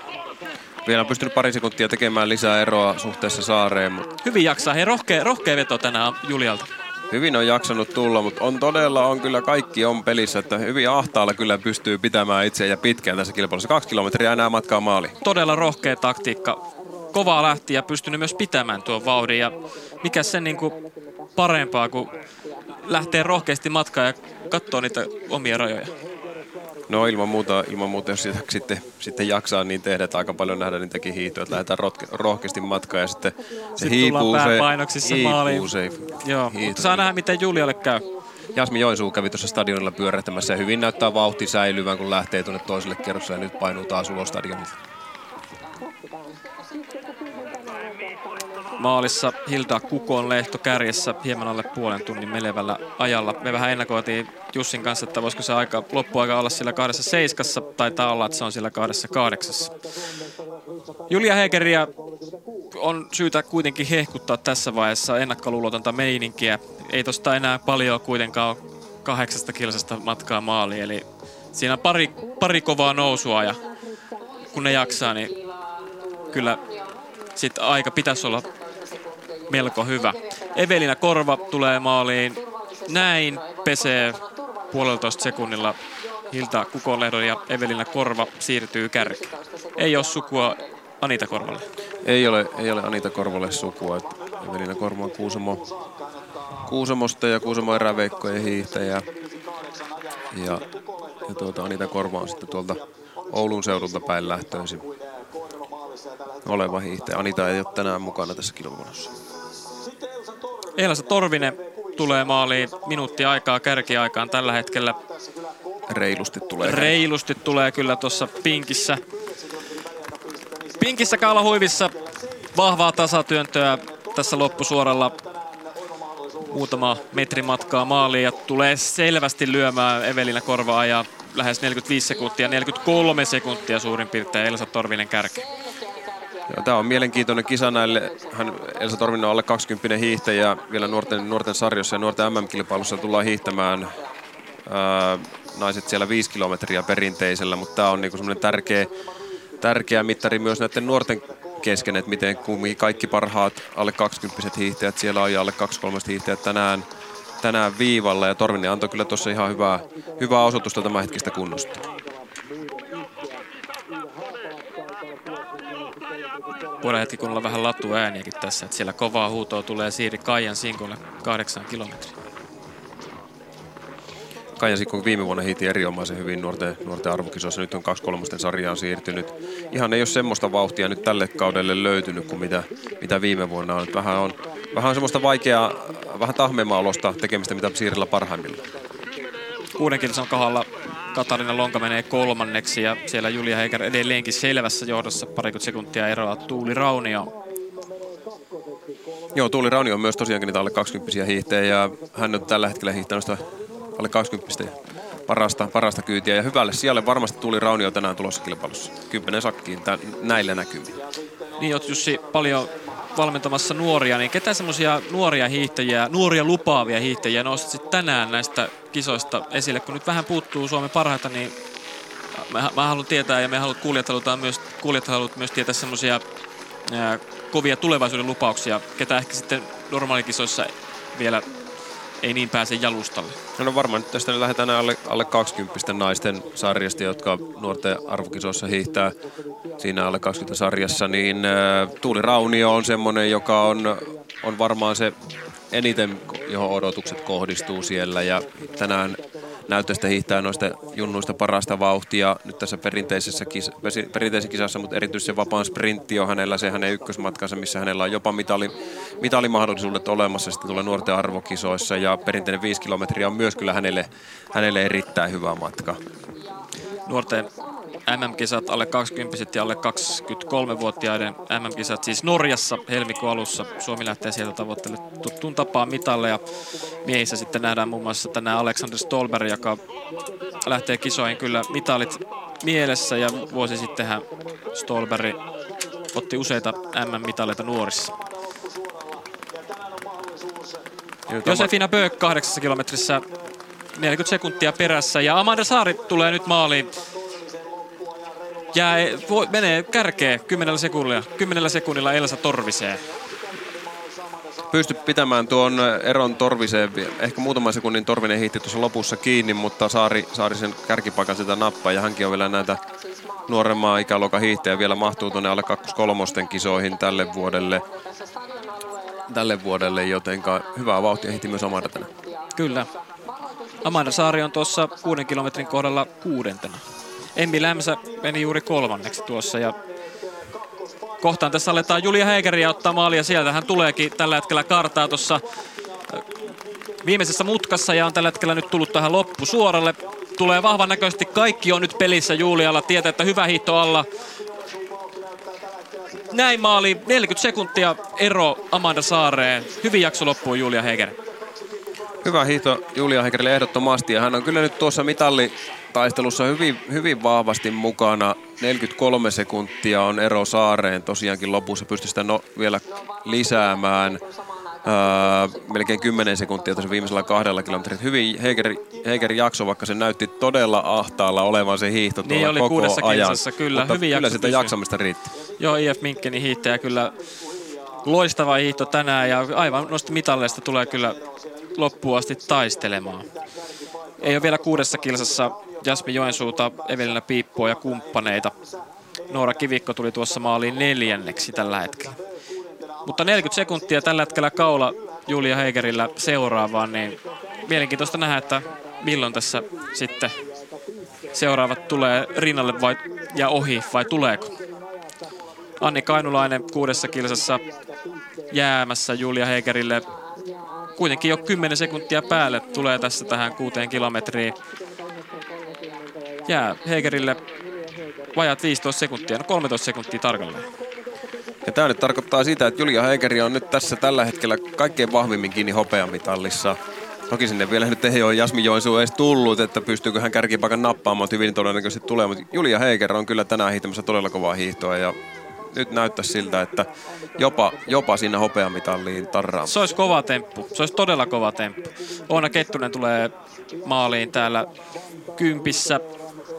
Vielä on pystynyt pari sekuntia tekemään lisää eroa suhteessa saareen, mutta Hyvin jaksaa. Hei, rohkea, rohkea veto tänään Julialta. Hyvin on jaksanut tulla, mutta on todella, on kyllä kaikki on pelissä, että hyvin ahtaalla kyllä pystyy pitämään itseä ja pitkään tässä kilpailussa. Kaksi kilometriä enää matkaa maaliin. Todella rohkea taktiikka. Kovaa lähti ja pystynyt myös pitämään tuon vauhdin. Ja mikä sen niin kuin parempaa, kuin lähtee rohkeasti matkaan ja katsoo niitä omia rajoja. No ilman muuta, ilman muuta jos sitä sitten, sitten jaksaa niin tehdä, että aika paljon nähdään niitäkin hiihtoja, että lähdetään rotke, rohkeasti matkaan ja sitten se Sitten hiipuu se, pääpainoksissa maaliin. hiipuu se Joo, hiihto. mutta saa nähdä, miten Julialle käy. Jasmi Joensuu kävi tuossa stadionilla pyörähtämässä ja hyvin näyttää vauhti säilyvän, kun lähtee tuonne toiselle kerrokselle ja nyt painuu taas ulos stadionilta. Maalissa Hilda Kukon lehto kärjessä hieman alle puolen tunnin melevällä ajalla. Me vähän ennakoitiin Jussin kanssa, että voisiko se aika, loppuaika olla sillä kahdessa seiskassa. Taitaa olla, että se on sillä kahdessa kahdeksassa. Julia Hegeriä on syytä kuitenkin hehkuttaa tässä vaiheessa ennakkoluulotonta meininkiä. Ei tosta enää paljon kuitenkaan kahdeksasta kilsasta matkaa maaliin, eli siinä pari, pari kovaa nousua ja kun ne jaksaa, niin kyllä sitten aika pitäisi olla melko hyvä. Evelina Korva tulee maaliin. Näin pesee puoleltoista sekunnilla Hilta Kukonlehdon ja Evelina Korva siirtyy kärkeen. Ei ole sukua Anita Korvalle. Ei ole, ei ole Anita Korvolle sukua. Evelina Korvo on Kuusamo, Kuusamosta ja Kuusamo eräveikkojen hiihtäjä. Ja, ja tuota, Anita Korvo on sitten tuolta Oulun seudulta päin lähtöisin oleva hiihtäjä. Anita ei ole tänään mukana tässä kilpailussa. Elsa Torvinen tulee maaliin minuutti aikaa kärkiaikaan tällä hetkellä. Reilusti tulee. Reilusti tulee kyllä tuossa pinkissä. Pinkissä kaulahuivissa vahvaa tasatyöntöä tässä loppusuoralla. Muutama metri matkaa maaliin ja tulee selvästi lyömään Evelina Korvaa ja lähes 45 sekuntia, 43 sekuntia suurin piirtein Elsa Torvinen kärki. Tämä on mielenkiintoinen kisa näille. Hän, Elsa Torvinen on alle 20 hiihtäjä vielä nuorten, nuorten sarjossa ja nuorten MM-kilpailussa tullaan hiihtämään ää, naiset siellä 5 kilometriä perinteisellä, mutta tämä on niinku semmoinen tärkeä, tärkeä mittari myös näiden nuorten kesken, että miten kaikki parhaat alle 20 hiihtäjät siellä on ja alle 23 hiihtäjät tänään, tänään viivalla ja Torvinen antoi kyllä tuossa ihan hyvää, hyvää osoitusta tämän hetkistä kunnosta. Voidaan hetki kuunnella vähän latu ääniäkin tässä, että siellä kovaa huutoa tulee Siiri Kaijan sinkolle kahdeksan kilometriä. Kaija Sikko viime vuonna hiiti erinomaisen hyvin nuorten, nuorten arvokisoissa. Nyt on kaksi kolmosten sarjaa siirtynyt. Ihan ei ole semmoista vauhtia nyt tälle kaudelle löytynyt kuin mitä, mitä viime vuonna on. Vähän on vähän semmoista vaikeaa, vähän tahmeemaa olosta tekemistä, mitä Siirillä parhaimmillaan. Kuuden kilsan kohdalla Katarina Lonka menee kolmanneksi ja siellä Julia Heiker edelleenkin selvässä johdossa parikymmentä sekuntia eroa Tuuli Raunio. Joo, Tuuli Rauni on myös tosiaankin niitä alle 20 hiihtäjä ja hän on tällä hetkellä hiihtänyt sitä alle 20 parasta, parasta kyytiä. Ja hyvälle sijalle varmasti Tuuli Raunio tänään tulossa kilpailussa. Kymmenen sakkiin tämän, näillä näkymin. Niin oot Jussi paljon valmentamassa nuoria, niin ketä semmoisia nuoria hiihtäjiä, nuoria lupaavia hiihtäjiä nostat tänään näistä kisoista esille? Kun nyt vähän puuttuu Suomen parhaita, niin mä, mä haluan tietää ja me haluat, kuulijat halutaan myös, kuulijat haluat myös tietää semmoisia kovia tulevaisuuden lupauksia, ketä ehkä sitten normaalikisoissa vielä ei niin pääse jalustalle. No varmaan nyt tästä lähdetään alle, alle 20 naisten sarjasta, jotka nuorten arvokisoissa hiihtää siinä alle 20 sarjassa, niin äh, Tuuli Raunio on semmoinen, joka on, on varmaan se eniten, johon odotukset kohdistuu siellä ja tänään näyttöistä hiihtää noista junnuista parasta vauhtia nyt tässä perinteisessä, kisa, perinteisessä kisassa, mutta erityisesti se vapaan sprintti on hänellä se hänen ykkösmatkansa, missä hänellä on jopa mitali, mitalimahdollisuudet olemassa sitten tulee nuorten arvokisoissa ja perinteinen 5 kilometriä on myös kyllä hänelle, hänelle erittäin hyvä matka. Nuorten MM-kisat, alle 20 ja alle 23-vuotiaiden MM-kisat, siis Norjassa helmikuun alussa. Suomi lähtee sieltä tavoittelemaan tuttuun tapaan ja Miehissä sitten nähdään muun muassa tänään Alexander Stolberg, joka lähtee kisoihin kyllä mitalit mielessä ja vuosi sittenhän Stolberg otti useita MM-mitaleita nuorissa. Josefina Böök kahdeksassa kilometrissä 40 sekuntia perässä ja Amanda Saari tulee nyt maaliin. Jää, voi, menee kärkeä 10 sekunnilla, 10 sekunnilla Elsa Torviseen. Pysty pitämään tuon eron Torviseen, ehkä muutaman sekunnin Torvinen hiitti tuossa lopussa kiinni, mutta Saari, Saari sen kärkipaikan sitä nappaa ja hänkin on vielä näitä nuoremmaa ikäluokan hiihtäjä vielä mahtuu tuonne alle 23 kisoihin tälle vuodelle. Tälle vuodelle, joten hyvää vauhtia hiihti myös Amanda tänään. Kyllä. Amanda Saari on tuossa kuuden kilometrin kohdalla kuudentena. Emmi Lämsä meni juuri kolmanneksi tuossa ja kohtaan tässä aletaan Julia Heikeriä ottaa maalia. Sieltä hän tuleekin tällä hetkellä kartaa tuossa äh, viimeisessä mutkassa ja on tällä hetkellä nyt tullut tähän loppusuoralle. Tulee vahvan näköisesti. Kaikki on nyt pelissä Julialla. Tietää, että hyvä hiihto alla. Näin maali. 40 sekuntia ero Amanda Saareen. Hyvin jakso loppuu Julia Heiker. Hyvä hiihto Julia Heikerille ehdottomasti ja hän on kyllä nyt tuossa mitalli taistelussa hyvin, hyvin vahvasti mukana. 43 sekuntia on ero Saareen tosiaankin lopussa. Pystyy sitä no, vielä lisäämään. Öö, melkein 10 sekuntia tuossa viimeisellä kahdella kilometrillä. Hyvin Heiker, Heiker jakso, vaikka se näytti todella ahtaalla olevan se hiihto niin oli koko ajan. Kilsassa, kyllä. Mutta hyvin kyllä sitä pysyä. jaksamista riitti. Joo, IF Minkkeni hiihtäjä kyllä loistava hiihto tänään ja aivan noista mitalleista tulee kyllä loppuun asti taistelemaan. Ei ole vielä kuudessa kilsassa Jasmi Joensuuta, Evelina Piippua ja kumppaneita. Noora Kivikko tuli tuossa maaliin neljänneksi tällä hetkellä. Mutta 40 sekuntia tällä hetkellä kaula Julia Heigerillä seuraavaan, niin mielenkiintoista nähdä, että milloin tässä sitten seuraavat tulee rinnalle vai, ja ohi vai tuleeko. Anni Kainulainen kuudessa kilsassa jäämässä Julia Heigerille. Kuitenkin jo 10 sekuntia päälle tulee tässä tähän kuuteen kilometriin jää Hegerille vajat 15 sekuntia, no 13 sekuntia tarkalleen. Ja tämä nyt tarkoittaa sitä, että Julia Hegeri on nyt tässä tällä hetkellä kaikkein vahvimmin kiinni hopeamitallissa. Toki sinne vielä nyt ei ole Jasmi Joensuu edes tullut, että pystyykö hän kärkipaikan nappaamaan, hyvin todennäköisesti tulee. Mutta Julia Heiker on kyllä tänään hiihtämässä todella kovaa hiihtoa ja nyt näyttää siltä, että jopa, jopa siinä hopeamitalliin tarraa. Se olisi kova temppu. Se olisi todella kova temppu. Oona Kettunen tulee maaliin täällä kympissä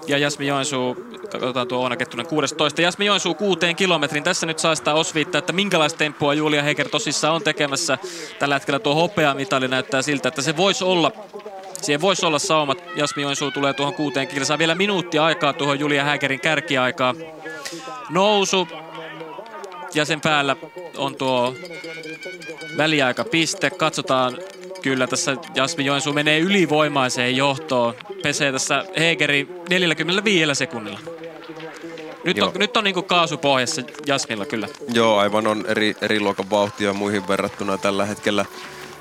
ja Jasmi Joensuu, katsotaan tuo Oona Kettunen 16. Jasmi Joensuu kuuteen kilometrin. Tässä nyt saa sitä osviittaa, että minkälaista temppua Julia Heger tosissaan on tekemässä. Tällä hetkellä tuo hopeamitali näyttää siltä, että se voisi olla Siihen voisi olla saumat. Jasmi Joensuu tulee tuohon kuuteen kilsaan. Vielä minuutti aikaa tuohon Julia Hägerin kärkiaikaa. Nousu. Ja sen päällä on tuo väliaikapiste. Katsotaan Kyllä tässä Jasmi Joensuu menee ylivoimaiseen johtoon. Pesee tässä Hegeri 45 sekunnilla. Nyt Joo. on, nyt on niinku kaasu pohjassa Jasmilla kyllä. Joo, aivan on eri, eri luokan vauhtia muihin verrattuna tällä hetkellä.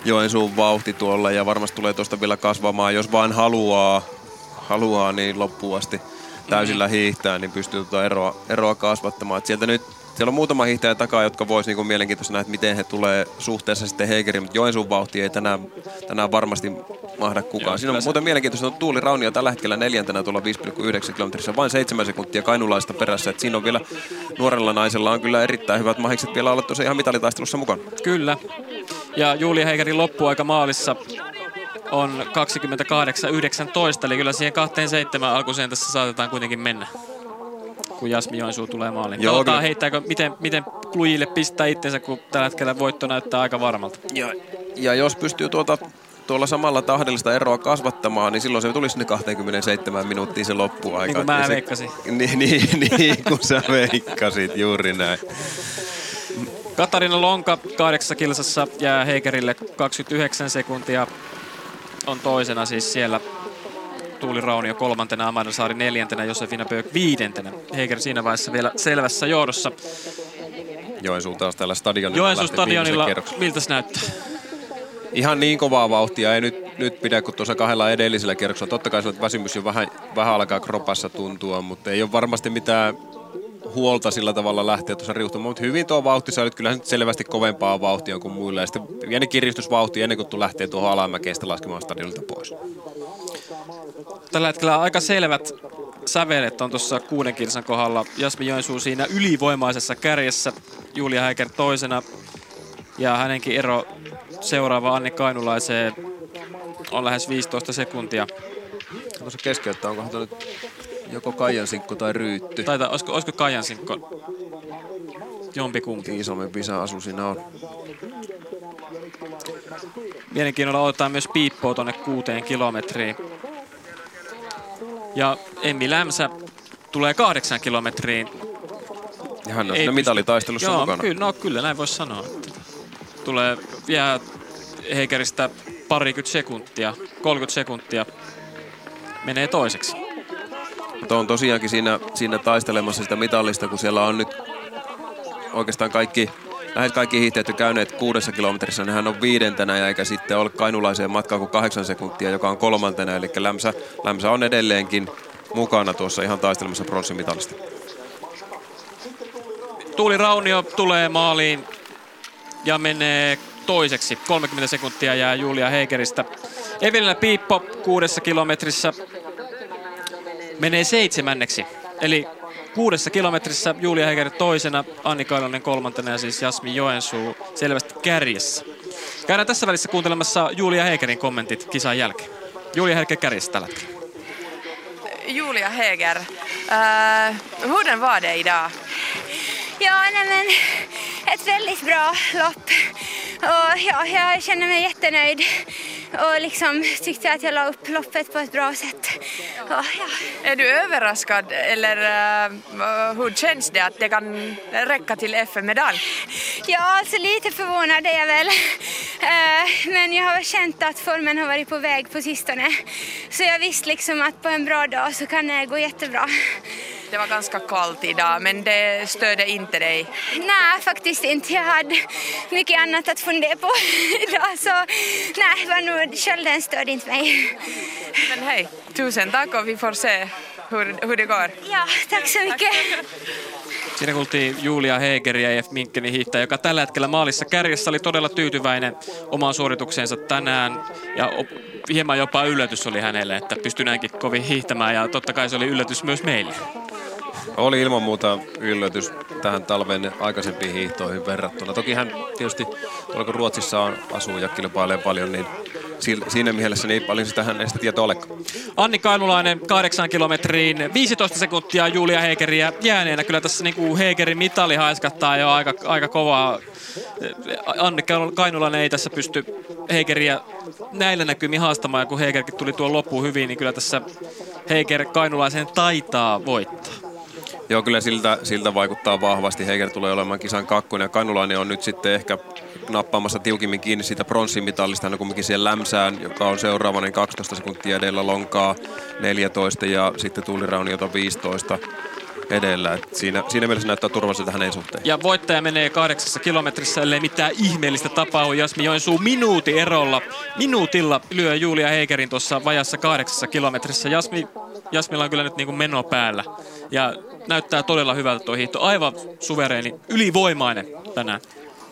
Joensuun vauhti tuolla ja varmasti tulee tuosta vielä kasvamaan, jos vain haluaa, haluaa niin loppuun asti täysillä mm. hiihtää, niin pystyy tuota eroa, eroa kasvattamaan. Et sieltä nyt siellä on muutama hiihtäjä takaa, jotka vois niinku mielenkiintoista nähdä, miten he tulee suhteessa sitten Heikeriin, mutta Joensuun vauhti ei tänään, tänään varmasti mahda kukaan. Joo, Siinä on muuten mielenkiintoista, että Tuuli Raunio tällä hetkellä neljäntenä tuolla 5,9 kilometrissä, vain 7 sekuntia kainulaista perässä. Et siinä on vielä nuorella naisella on kyllä erittäin hyvät mahikset vielä olla tuossa ihan mitalitaistelussa mukana. Kyllä. Ja Julia Heikerin loppuaika maalissa on 28-19, eli kyllä siihen 27 alkuiseen tässä saatetaan kuitenkin mennä kun Jasmi Joensuu tulee maaliin. Joo, Katsotaan heittääkö, miten, miten Klujille pistää itsensä, kun tällä hetkellä voitto näyttää aika varmalta. Ja, ja jos pystyy tuota, tuolla samalla tahdellista eroa kasvattamaan, niin silloin se tulisi ne 27 minuuttia se loppuaika. Niin kuin mä veikkasin. Niin, niin, niin kun sä veikkasit, juuri näin. Katarina Lonka kahdeksassa kilsassa jää Heikerille 29 sekuntia. On toisena siis siellä Tuuli Raunio kolmantena, Amanda Saari neljäntenä, Josefina Böök viidentenä. Heiker siinä vaiheessa vielä selvässä johdossa. Joensuu taas täällä stadionilla Joensuu stadionilla, miltä se näyttää? ihan niin kovaa vauhtia ei nyt, nyt pidä kuin tuossa kahdella edellisellä kierroksella. Totta kai se väsymys jo vähän, vähän alkaa kropassa tuntua, mutta ei ole varmasti mitään huolta sillä tavalla lähteä tuossa riuhtumaan. Mutta hyvin tuo vauhti, sä olit kyllä nyt selvästi kovempaa vauhtia kuin muilla. Ja sitten pieni kiristysvauhti ennen kuin lähtee tuohon alamäkeistä laskemaan stadionilta pois. Tällä hetkellä aika selvät sävelet on tuossa kuuden kilsan kohdalla. Jasmi Joensuu siinä ylivoimaisessa kärjessä, Julia Häiker toisena. Ja hänenkin ero seuraava Anni Kainulaiseen on lähes 15 sekuntia. Onko se keskeyttää, onko nyt joko Kaijansinkko tai Ryytty? Taitaa, olisiko, olisiko Kaijansinkko? Jompikumpi. Iisalmen Visa asu siinä on. Mielenkiinnolla otetaan myös piippoa tuonne kuuteen kilometriin. Ja Emmi Lämsä tulee kahdeksan kilometriin. Ja hän on siinä mitalitaistelussa Joo, mukana. Kyllä, no kyllä näin voisi sanoa. Tulee vielä Heikeristä parikymmentä sekuntia, 30 sekuntia menee toiseksi. Mutta on tosiaankin siinä, siinä taistelemassa sitä mitallista, kun siellä on nyt oikeastaan kaikki, lähes kaikki hiihtäjät jo käyneet kuudessa kilometrissä, niin hän on viidentenä eikä sitten ole kainulaiseen matkaan kuin kahdeksan sekuntia, joka on kolmantena. Eli Lämsä, Lämsä on edelleenkin mukana tuossa ihan taistelemassa pronssimitalista. Tuuli Raunio tulee maaliin ja menee toiseksi. 30 sekuntia jää Julia Heikeristä. Evelina Piippo kuudessa kilometrissä menee seitsemänneksi. Eli kuudessa kilometrissä Julia Heiker toisena, Anni Kailonen kolmantena ja siis Jasmi Joensuu selvästi kärjessä. Käydään tässä välissä kuuntelemassa Julia Heikerin kommentit kisan jälkeen. Julia Heiker kärjessä tällä hetkellä. Julia Heger, uh, hurden var det idag? Ja, nej men ett väldigt bra lopp. Och ja, jag känner mig jättenöjd och liksom tyckte att jag la upp loppet på ett bra sätt. Ja. Är du överraskad eller uh, hur känns det att det kan räcka till FM-medalj? ja, alltså lite förvånad är jag väl. Uh, Men jag har känt att formen har varit på väg på sistone. Så jag visste liksom att på en bra dag så kan det gå jättebra. Det var ganska kallt idag men det störde inte dig. Nej, faktiskt inte. Jag hade mycket annat att fundera på idag. Så nej, var nog, kölden störde inte mig. Men hej, tusen tack och vi får se hur, hur det går. Ja, tack så mycket. Siinä kuultiin Julia Hegeria ja Minkkenin hiihtäjä, joka tällä hetkellä maalissa kärjessä oli todella tyytyväinen omaan suoritukseensa tänään. Ja hieman jopa yllätys oli hänelle, että pystyi näinkin kovin hiihtämään ja totta kai se oli yllätys myös meille. Oli ilman muuta yllätys tähän talven aikaisempiin hiihtoihin verrattuna. Toki hän tietysti tuolla kun Ruotsissa on, asuu ja kilpailee paljon, niin siinä mielessä niin paljon sitä hän ei sitä tietoa olekaan. Anni Kainulainen kahdeksan kilometriin, 15 sekuntia Julia Heikeriä jääneenä. Kyllä tässä niin kuin Heikerin mitali haiskattaa jo aika, aika kovaa. Anni Kainulainen ei tässä pysty Heikeriä näillä näkymin haastamaan. Ja kun Heikerkin tuli tuon loppuun hyvin, niin kyllä tässä Heiker Kainulaisen taitaa voittaa. Joo, kyllä siltä, siltä vaikuttaa vahvasti. Heiker tulee olemaan kisan kakkonen ja Kanulainen on nyt sitten ehkä nappaamassa tiukimmin kiinni siitä pronssimitalista. Hän on kumminkin siellä lämsään, joka on seuraava, niin 12 sekuntia edellä lonkaa 14 ja sitten Tuuli Rauniota 15 edellä. Et siinä, siinä mielessä näyttää turvalliselta hänen suhteen. Ja voittaja menee kahdeksassa kilometrissä, ellei mitään ihmeellistä tapahdu. Jasmi Joensuu minuutin erolla, minuutilla lyö Julia Heikerin tuossa vajassa kahdeksassa kilometrissä. Jasmi, Jasmilla on kyllä nyt niin kuin meno päällä. Ja näyttää todella hyvältä tuo hiihto. Aivan suvereeni, ylivoimainen tänään.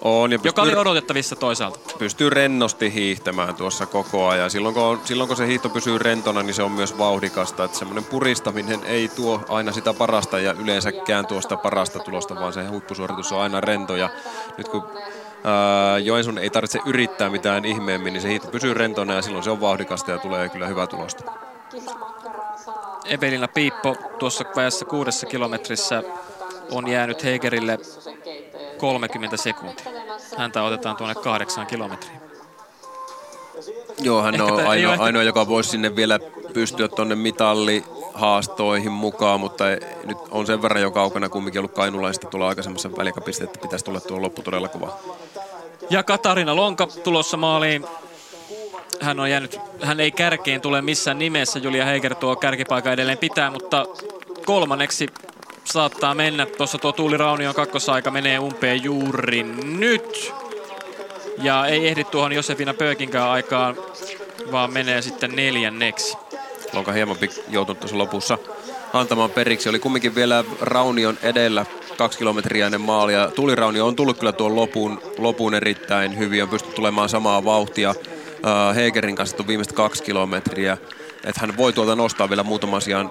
On, ja Joka oli pystyy, odotettavissa toisaalta. pystyy rennosti hiihtämään tuossa koko ajan. Silloin kun, on, silloin kun se hiihto pysyy rentona, niin se on myös vauhdikasta. Että semmoinen puristaminen ei tuo aina sitä parasta ja yleensäkään tuo sitä parasta tulosta, vaan se huippusuoritus on aina rento. Ja nyt kun ää, Joensun ei tarvitse yrittää mitään ihmeemmin, niin se hiihto pysyy rentona ja silloin se on vauhdikasta ja tulee kyllä hyvää tulosta. Evelina Piippo tuossa vajassa kuudessa kilometrissä on jäänyt Heikerille 30 sekuntia. Häntä otetaan tuonne kahdeksaan kilometriin. Joo, hän Ehkä on ainoa, ole ehkä- ainoa, joka voisi sinne vielä pystyä tuonne mitallihaastoihin mukaan, mutta nyt on sen verran jo kaukana kumminkin ollut kainulaista tuolla aikaisemmassa välikapissa, että pitäisi tulla tuo loppu todella kova. Ja Katarina Lonka tulossa maaliin. Hän on jäänyt, hän ei kärkeen tule missään nimessä. Julia Heiker tuo kärkipaikan edelleen pitää, mutta kolmanneksi saattaa mennä. Tuossa tuo Tuuli Raunion kakkosaika menee umpeen juuri nyt. Ja ei ehdi tuohon Josefina Pökinkään aikaan, vaan menee sitten neljänneksi. Lonka hieman joutunut tuossa lopussa antamaan periksi. Oli kumminkin vielä Raunion edellä kaksi kilometriä ennen maalia. Tuliraunio on tullut kyllä tuon lopun, lopun erittäin hyvin. On pystynyt tulemaan samaa vauhtia. Hegerin kanssa on viimeiset kaksi kilometriä. Että hän voi tuolta nostaa vielä muutaman asian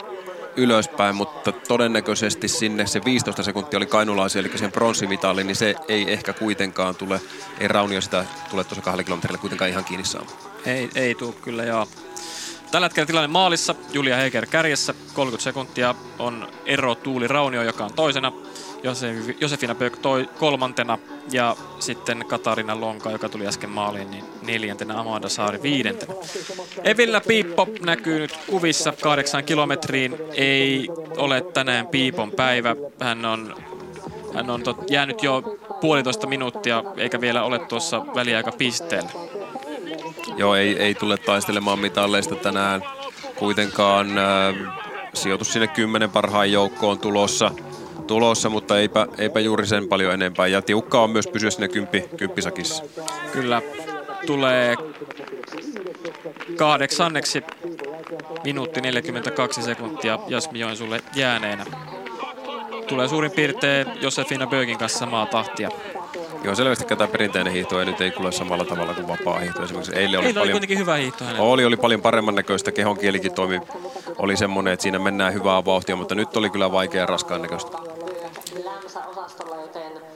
ylöspäin, mutta todennäköisesti sinne se 15 sekuntia oli kainulaisia, eli sen pronssimitali, niin se ei ehkä kuitenkaan tule, ei Raunio sitä tule tuossa kahdella kilometrillä kuitenkaan ihan kiinni saamaan. Ei, ei tule kyllä, joo. Tällä hetkellä tilanne maalissa, Julia Heger kärjessä, 30 sekuntia on ero Tuuli Raunio, joka on toisena, Josefina Bök toi kolmantena ja sitten Katarina Lonka, joka tuli äsken maaliin, niin neljäntenä Amanda Saari viidentenä. Evillä Piippo näkyy nyt kuvissa kahdeksan kilometriin. Ei ole tänään Piipon päivä. Hän on, hän on tot, jäänyt jo puolitoista minuuttia eikä vielä ole tuossa väliaika pisteellä. Joo, ei, ei tule taistelemaan mitalleista tänään kuitenkaan. Äh, sijoitus sinne kymmenen parhaan joukkoon tulossa, tulossa mutta eipä, eipä juuri sen paljon enempää. Ja tiukkaa on myös pysyä sinne kymppi, kymppisakissa. Kyllä, tulee kahdeksanneksi minuutti 42 sekuntia Jasmi Joensuulle jääneenä. Tulee suurin piirtein Josefina Bögin kanssa samaa tahtia. Joo, selvästi tämä perinteinen hiihto ei nyt ei kuule samalla tavalla kuin vapaa hiihto. Esimerkiksi eilen oli, Eilen paljon, oli kuitenkin hyvä hiihto hänellä. Oli, oli paljon paremman näköistä. Kehon kielikin toimi, oli semmoinen, että siinä mennään hyvää vauhtia, mutta nyt oli kyllä vaikea raskaan näköistä.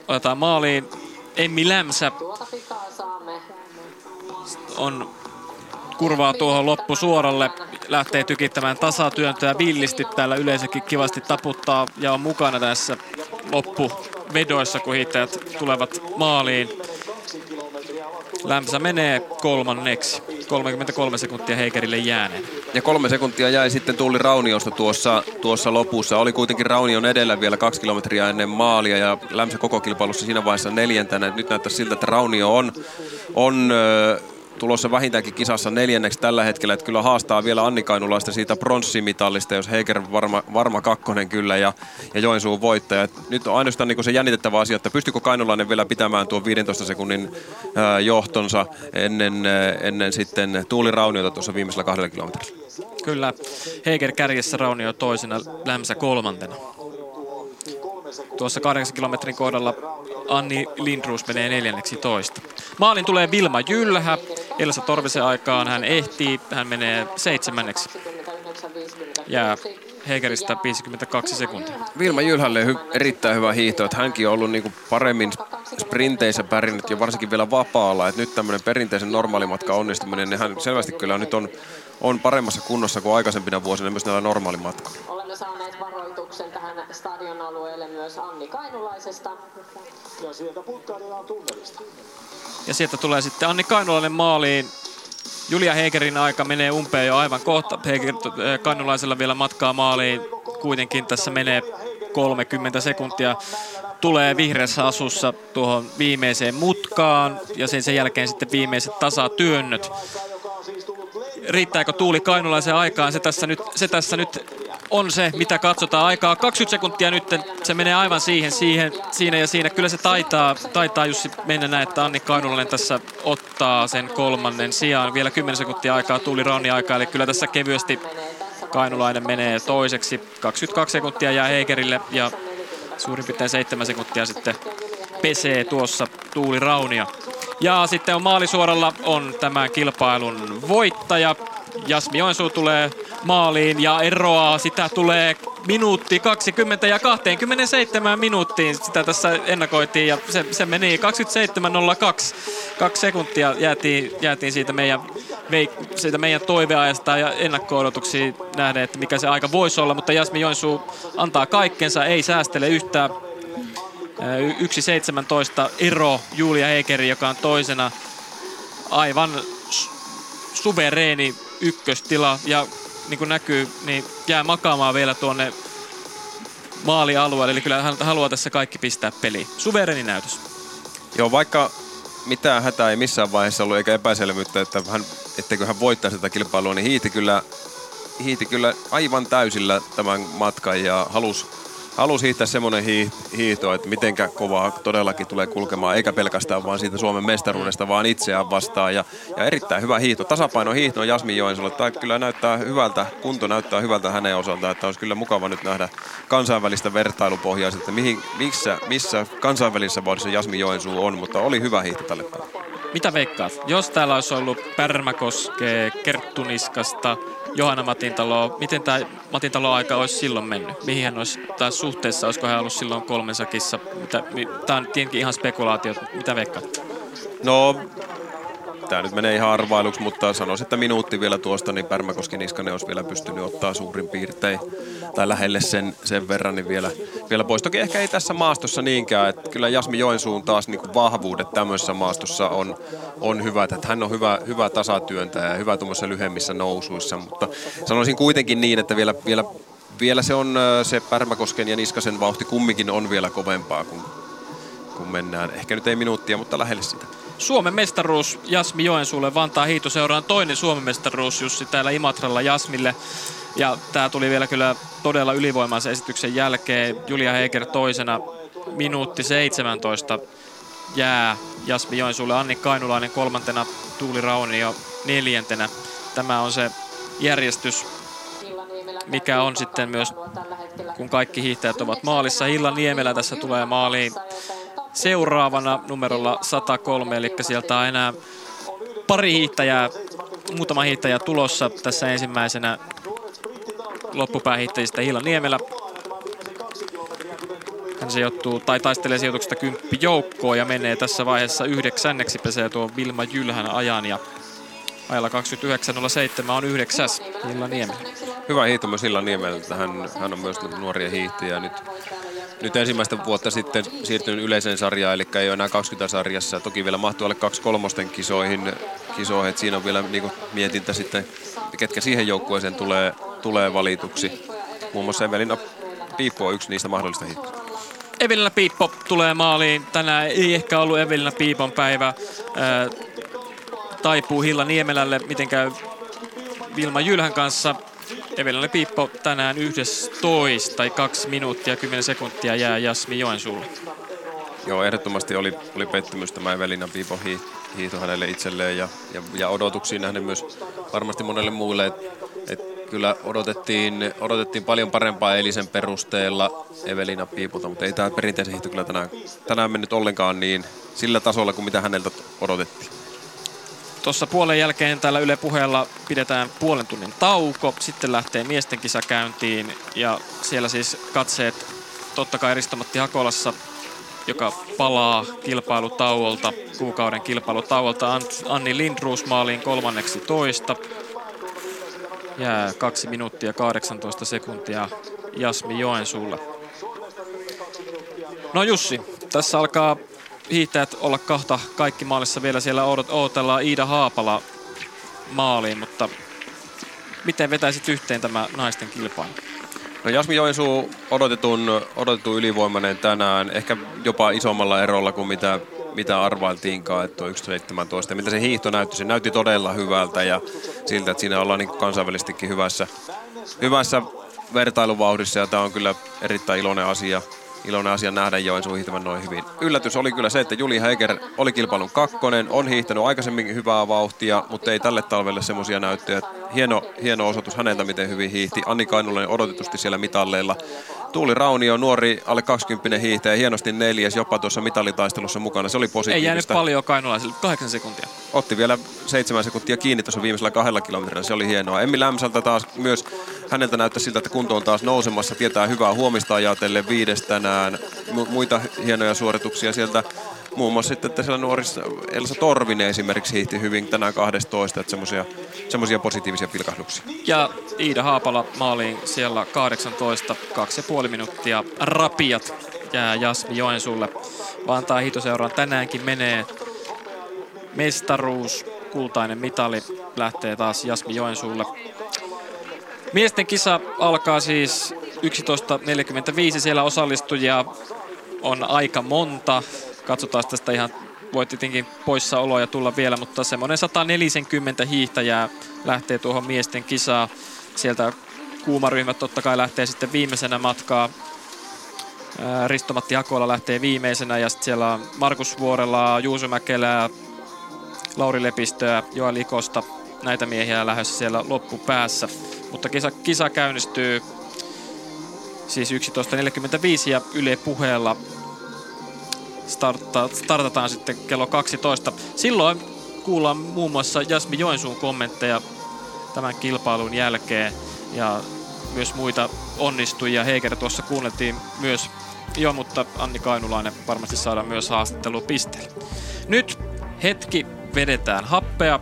Otetaan maaliin Emmi Lämsä. On kurvaa tuohon loppusuoralle, lähtee tykittämään tasatyöntöä villisti täällä yleisökin kivasti taputtaa ja on mukana tässä loppuvedoissa, kun hiittäjät tulevat maaliin. Lämsä menee kolmanneksi. 33 sekuntia Heikerille jääneen. Ja kolme sekuntia jäi sitten Tuuli Rauniosta tuossa, tuossa lopussa. Oli kuitenkin Raunion edellä vielä kaksi kilometriä ennen maalia ja Lämsä koko kilpailussa siinä vaiheessa neljäntenä. Nyt näyttää siltä, että Raunio on, on tulossa vähintäänkin kisassa neljänneksi tällä hetkellä, että kyllä haastaa vielä Anni Kainulaista siitä pronssimitallista, jos Heiker varma, varma kakkonen kyllä ja, ja Joensuun voittaja. Nyt on ainoastaan niin se jännitettävä asia, että pystyykö Kainulainen vielä pitämään tuon 15 sekunnin ää, johtonsa ennen, ää, ennen sitten Tuuli Rauniota tuossa viimeisellä kahdella kilometrillä. Kyllä, Heiker kärjessä Raunio toisena, Lämsä kolmantena. Tuossa 8 kilometrin kohdalla Anni Lindruus menee neljänneksi toista. Maalin tulee Vilma Jylhä. Elsa Torvisen aikaan hän ehtii. Hän menee seitsemänneksi. Jää Hegeristä 52 sekuntia. Vilma Jylhälle hy- erittäin hyvä hiihto, että hänkin on ollut niinku paremmin sprinteissä pärjännyt ja varsinkin vielä vapaalla. Et nyt tämmöinen perinteisen normaalimatka onnistuminen, niin hän selvästi kyllä nyt on, on paremmassa kunnossa kuin aikaisempina vuosina myös näillä normaalimatkoilla. Olemme saaneet varoituksen tähän stadion alueelle myös Anni Kainulaisesta. Ja sieltä putkaillaan tunnelista. Ja sieltä tulee sitten Anni Kainulainen maaliin. Julia Hegerin aika menee umpeen jo aivan kohta. Heger, Kainulaisella vielä matkaa maaliin. Kuitenkin tässä menee 30 sekuntia. Tulee vihreässä asussa tuohon viimeiseen mutkaan ja sen, sen jälkeen sitten viimeiset tasatyönnöt. Riittääkö Tuuli Kainulaisen aikaan? Se tässä nyt, se tässä nyt on se, mitä katsotaan. Aikaa 20 sekuntia nyt, se menee aivan siihen, siihen, siinä ja siinä. Kyllä se taitaa, taitaa Jussi mennä näin, että Anni Kainulainen tässä ottaa sen kolmannen sijaan. Vielä 10 sekuntia aikaa, tuli Ronni aikaa, eli kyllä tässä kevyesti Kainulainen menee toiseksi. 22 sekuntia jää Heikerille ja suurin piirtein 7 sekuntia sitten pesee tuossa Tuuli Raunia. Ja sitten on maalisuoralla on tämän kilpailun voittaja. Jasmi Joensuu tulee maaliin ja eroaa. Sitä tulee minuutti 20 ja 27 minuuttiin. Sitä tässä ennakoitiin ja se, se meni 27.02. Kaksi sekuntia jäätiin, jäätiin siitä meidän, siitä meidän toiveajasta ja ennakko nähden, että mikä se aika voisi olla. Mutta Jasmi Joensuu antaa kaikkensa, ei säästele yhtään 1.17 ero Julia Heikeri, joka on toisena aivan suvereeni ykköstila ja niin kuin näkyy, niin jää makaamaan vielä tuonne maalialueelle. Eli kyllä hän haluaa tässä kaikki pistää peliin. Suvereni näytös. Joo, vaikka mitään hätää ei missään vaiheessa ollut eikä epäselvyyttä, että hän, etteikö hän voittaisi tätä kilpailua, niin hiiti kyllä, hiiti kyllä aivan täysillä tämän matkan ja halusi halusi hiihtää semmoinen hiihto, että mitenkä kovaa todellakin tulee kulkemaan, eikä pelkästään vaan siitä Suomen mestaruudesta, vaan itseään vastaan. Ja, ja erittäin hyvä hiihto, tasapaino hiihto Jasmin Joensuulle. Tämä kyllä näyttää hyvältä, kunto näyttää hyvältä hänen osaltaan, että olisi kyllä mukava nyt nähdä kansainvälistä vertailupohjaa, että mihin, missä, missä kansainvälisessä vauhdissa Jasmin Joensuu on, mutta oli hyvä hiihto tälle päivälle. Mitä veikkaat? Jos täällä olisi ollut Pärmäkoskee, Kerttuniskasta, Johanna Matintalo, miten tämä Matintalo aika olisi silloin mennyt? Mihin hän olisi, tai suhteessa, olisiko hän ollut silloin kolmensakissa? Tämä on tietenkin ihan spekulaatio, mitä veikkaat? No tämä nyt menee ihan arvailuksi, mutta sanoisin, että minuutti vielä tuosta, niin Pärmäkoski Niskanen olisi vielä pystynyt ottaa suurin piirtein tai lähelle sen, sen verran, niin vielä, vielä pois. Toki ehkä ei tässä maastossa niinkään, että kyllä Jasmi Joensuun taas niin kuin vahvuudet tämmöisessä maastossa on, on hyvät, että hän on hyvä, hyvä tasatyöntäjä ja hyvä tuommoisissa lyhyemmissä nousuissa, mutta sanoisin kuitenkin niin, että vielä, vielä, vielä se on se Pärmäkosken ja Niskasen vauhti kumminkin on vielä kovempaa, kun, kun mennään. Ehkä nyt ei minuuttia, mutta lähelle sitä. Suomen mestaruus Jasmi Joensuulle, Vantaa Hiitoseuraan toinen Suomen mestaruus Jussi täällä Imatralla Jasmille. Ja tämä tuli vielä kyllä todella ylivoimaisen esityksen jälkeen. Julia Heiker toisena, minuutti 17 jää Jasmi Joensuulle. Anni Kainulainen kolmantena, Tuuli Raunio neljäntenä. Tämä on se järjestys, mikä on sitten myös, kun kaikki hiihtäjät ovat maalissa. Hillan Niemelä tässä tulee maaliin seuraavana numerolla 103, eli sieltä on enää pari hiihtäjää, muutama hiihtäjä tulossa tässä ensimmäisenä loppupäähiihtäjistä Hilla Niemelä. Hän sijoittuu tai taistelee sijoituksesta kymppi joukkoon ja menee tässä vaiheessa yhdeksänneksi pesee tuo Vilma Jylhän ajan ja ajalla 29.07 on yhdeksäs Hilla Niemelä. Hyvä hiihto myös Hilla Niemelä. Hän, hän on myös nuoria hiihtäjiä nyt nyt ensimmäistä vuotta sitten siirtynyt yleiseen sarjaan, eli ei ole enää 20 sarjassa. Toki vielä mahtuu alle kaksi kolmosten kisoihin, kisoihin että siinä on vielä niin mietintä sitten, ketkä siihen joukkueeseen tulee, tulee valituksi. Muun muassa Evelina Piippo on yksi niistä mahdollista hiihtoista. Evelina Piippo tulee maaliin. Tänään ei ehkä ollut Evelina Piipon päivä. Taipuu Hilla Niemelälle, miten käy Vilma Jylhän kanssa. Evelina Piippo tänään 11 tai 2 minuuttia 10 sekuntia jää Jasmi Joensuulle. Joo, ehdottomasti oli, oli pettymys tämä Evelina Piipon hi, hiihto hänelle itselleen ja, ja, ja odotuksiin nähden myös varmasti monelle muulle, että et kyllä odotettiin, odotettiin paljon parempaa eilisen perusteella Evelina Piipulta, mutta ei tämä perinteisen hiihto kyllä tänään, tänään mennyt ollenkaan niin sillä tasolla kuin mitä häneltä odotettiin. Tuossa puolen jälkeen täällä Yle puheella pidetään puolen tunnin tauko. Sitten lähtee miesten kisa käyntiin ja siellä siis katseet totta kai Ristomatti Hakolassa, joka palaa kilpailutauolta, kuukauden kilpailutauolta. Anni Lindruus maaliin kolmanneksi toista. Jää 2 minuuttia 18 sekuntia Jasmi Joensuulle. No Jussi, tässä alkaa hiihtäjät olla kahta kaikki maalissa vielä siellä odotellaan Iida Haapala maaliin, mutta miten vetäisit yhteen tämä naisten kilpailu? No Jasmi Joensuu odotetun, odotetun ylivoimainen tänään, ehkä jopa isommalla erolla kuin mitä, mitä arvailtiinkaan, että tuo 1.17. Miltä se hiihto näytti, se näytti todella hyvältä ja siltä, että siinä ollaan niin kansainvälisestikin hyvässä, hyvässä vertailuvauhdissa ja tämä on kyllä erittäin iloinen asia iloinen asia nähdä Joensuun hiihtävän noin hyvin. Yllätys oli kyllä se, että Juli Heiker oli kilpailun kakkonen, on hiihtänyt aikaisemmin hyvää vauhtia, mutta ei tälle talvelle semmoisia näyttöjä. Hieno, hieno osoitus häneltä, miten hyvin hiihti. Anni Kainulainen odotetusti siellä mitalleilla. Tuuli Raunio, nuori alle 20 hiihtäjä, hienosti neljäs, jopa tuossa mitalitaistelussa mukana. Se oli positiivista. Ei jäänyt paljon Kainulaisille, kahdeksan sekuntia. Otti vielä seitsemän sekuntia kiinni tuossa viimeisellä kahdella kilometrillä, se oli hienoa. Emmi Lämsältä taas myös, häneltä näyttää siltä, että kunto on taas nousemassa, tietää hyvää huomista ajatellen viides tänään. muita hienoja suorituksia sieltä muun muassa sitten, että siellä nuorissa Elsa Torvinen esimerkiksi hiihti hyvin tänään 12, että semmoisia positiivisia pilkahduksia. Ja Iida Haapala maaliin siellä 18, 2,5 minuuttia rapiat jää Jasmi Joensuulle. Vantaa hiitoseuraan tänäänkin menee mestaruus, kultainen mitali lähtee taas Jasmi Joensuulle. Miesten kisa alkaa siis 11.45. Siellä osallistujia on aika monta. Katsotaan tästä ihan voi tietenkin poissaoloja tulla vielä, mutta semmoinen 140 hiihtäjää lähtee tuohon miesten kisaan. Sieltä kuumaryhmät totta kai lähtee sitten viimeisenä matkaa. Ristomatti Hakola lähtee viimeisenä ja sitten siellä on Markus Vuorella, Juuso Mäkelää, Lauri Lepistöä, Joel Ikosta, näitä miehiä lähdössä siellä loppupäässä. Mutta kisa, kisa käynnistyy siis 11.45 ja Yle puheella starta, startataan sitten kello 12. Silloin kuullaan muun muassa Jasmi Joensuun kommentteja tämän kilpailun jälkeen ja myös muita onnistujia. Heikerä tuossa kuunneltiin myös jo, mutta Anni Kainulainen varmasti saadaan myös haastattelupisteelle. Nyt hetki vedetään happea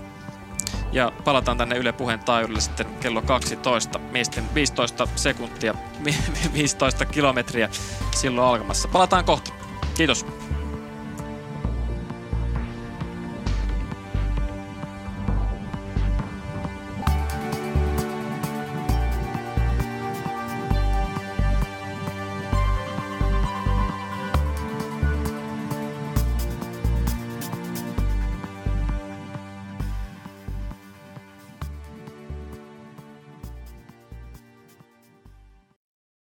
ja palataan tänne Yle Puheen taajuudelle sitten kello 12. Miesten 15 sekuntia, 15 kilometriä silloin alkamassa. Palataan kohta. Kiitos.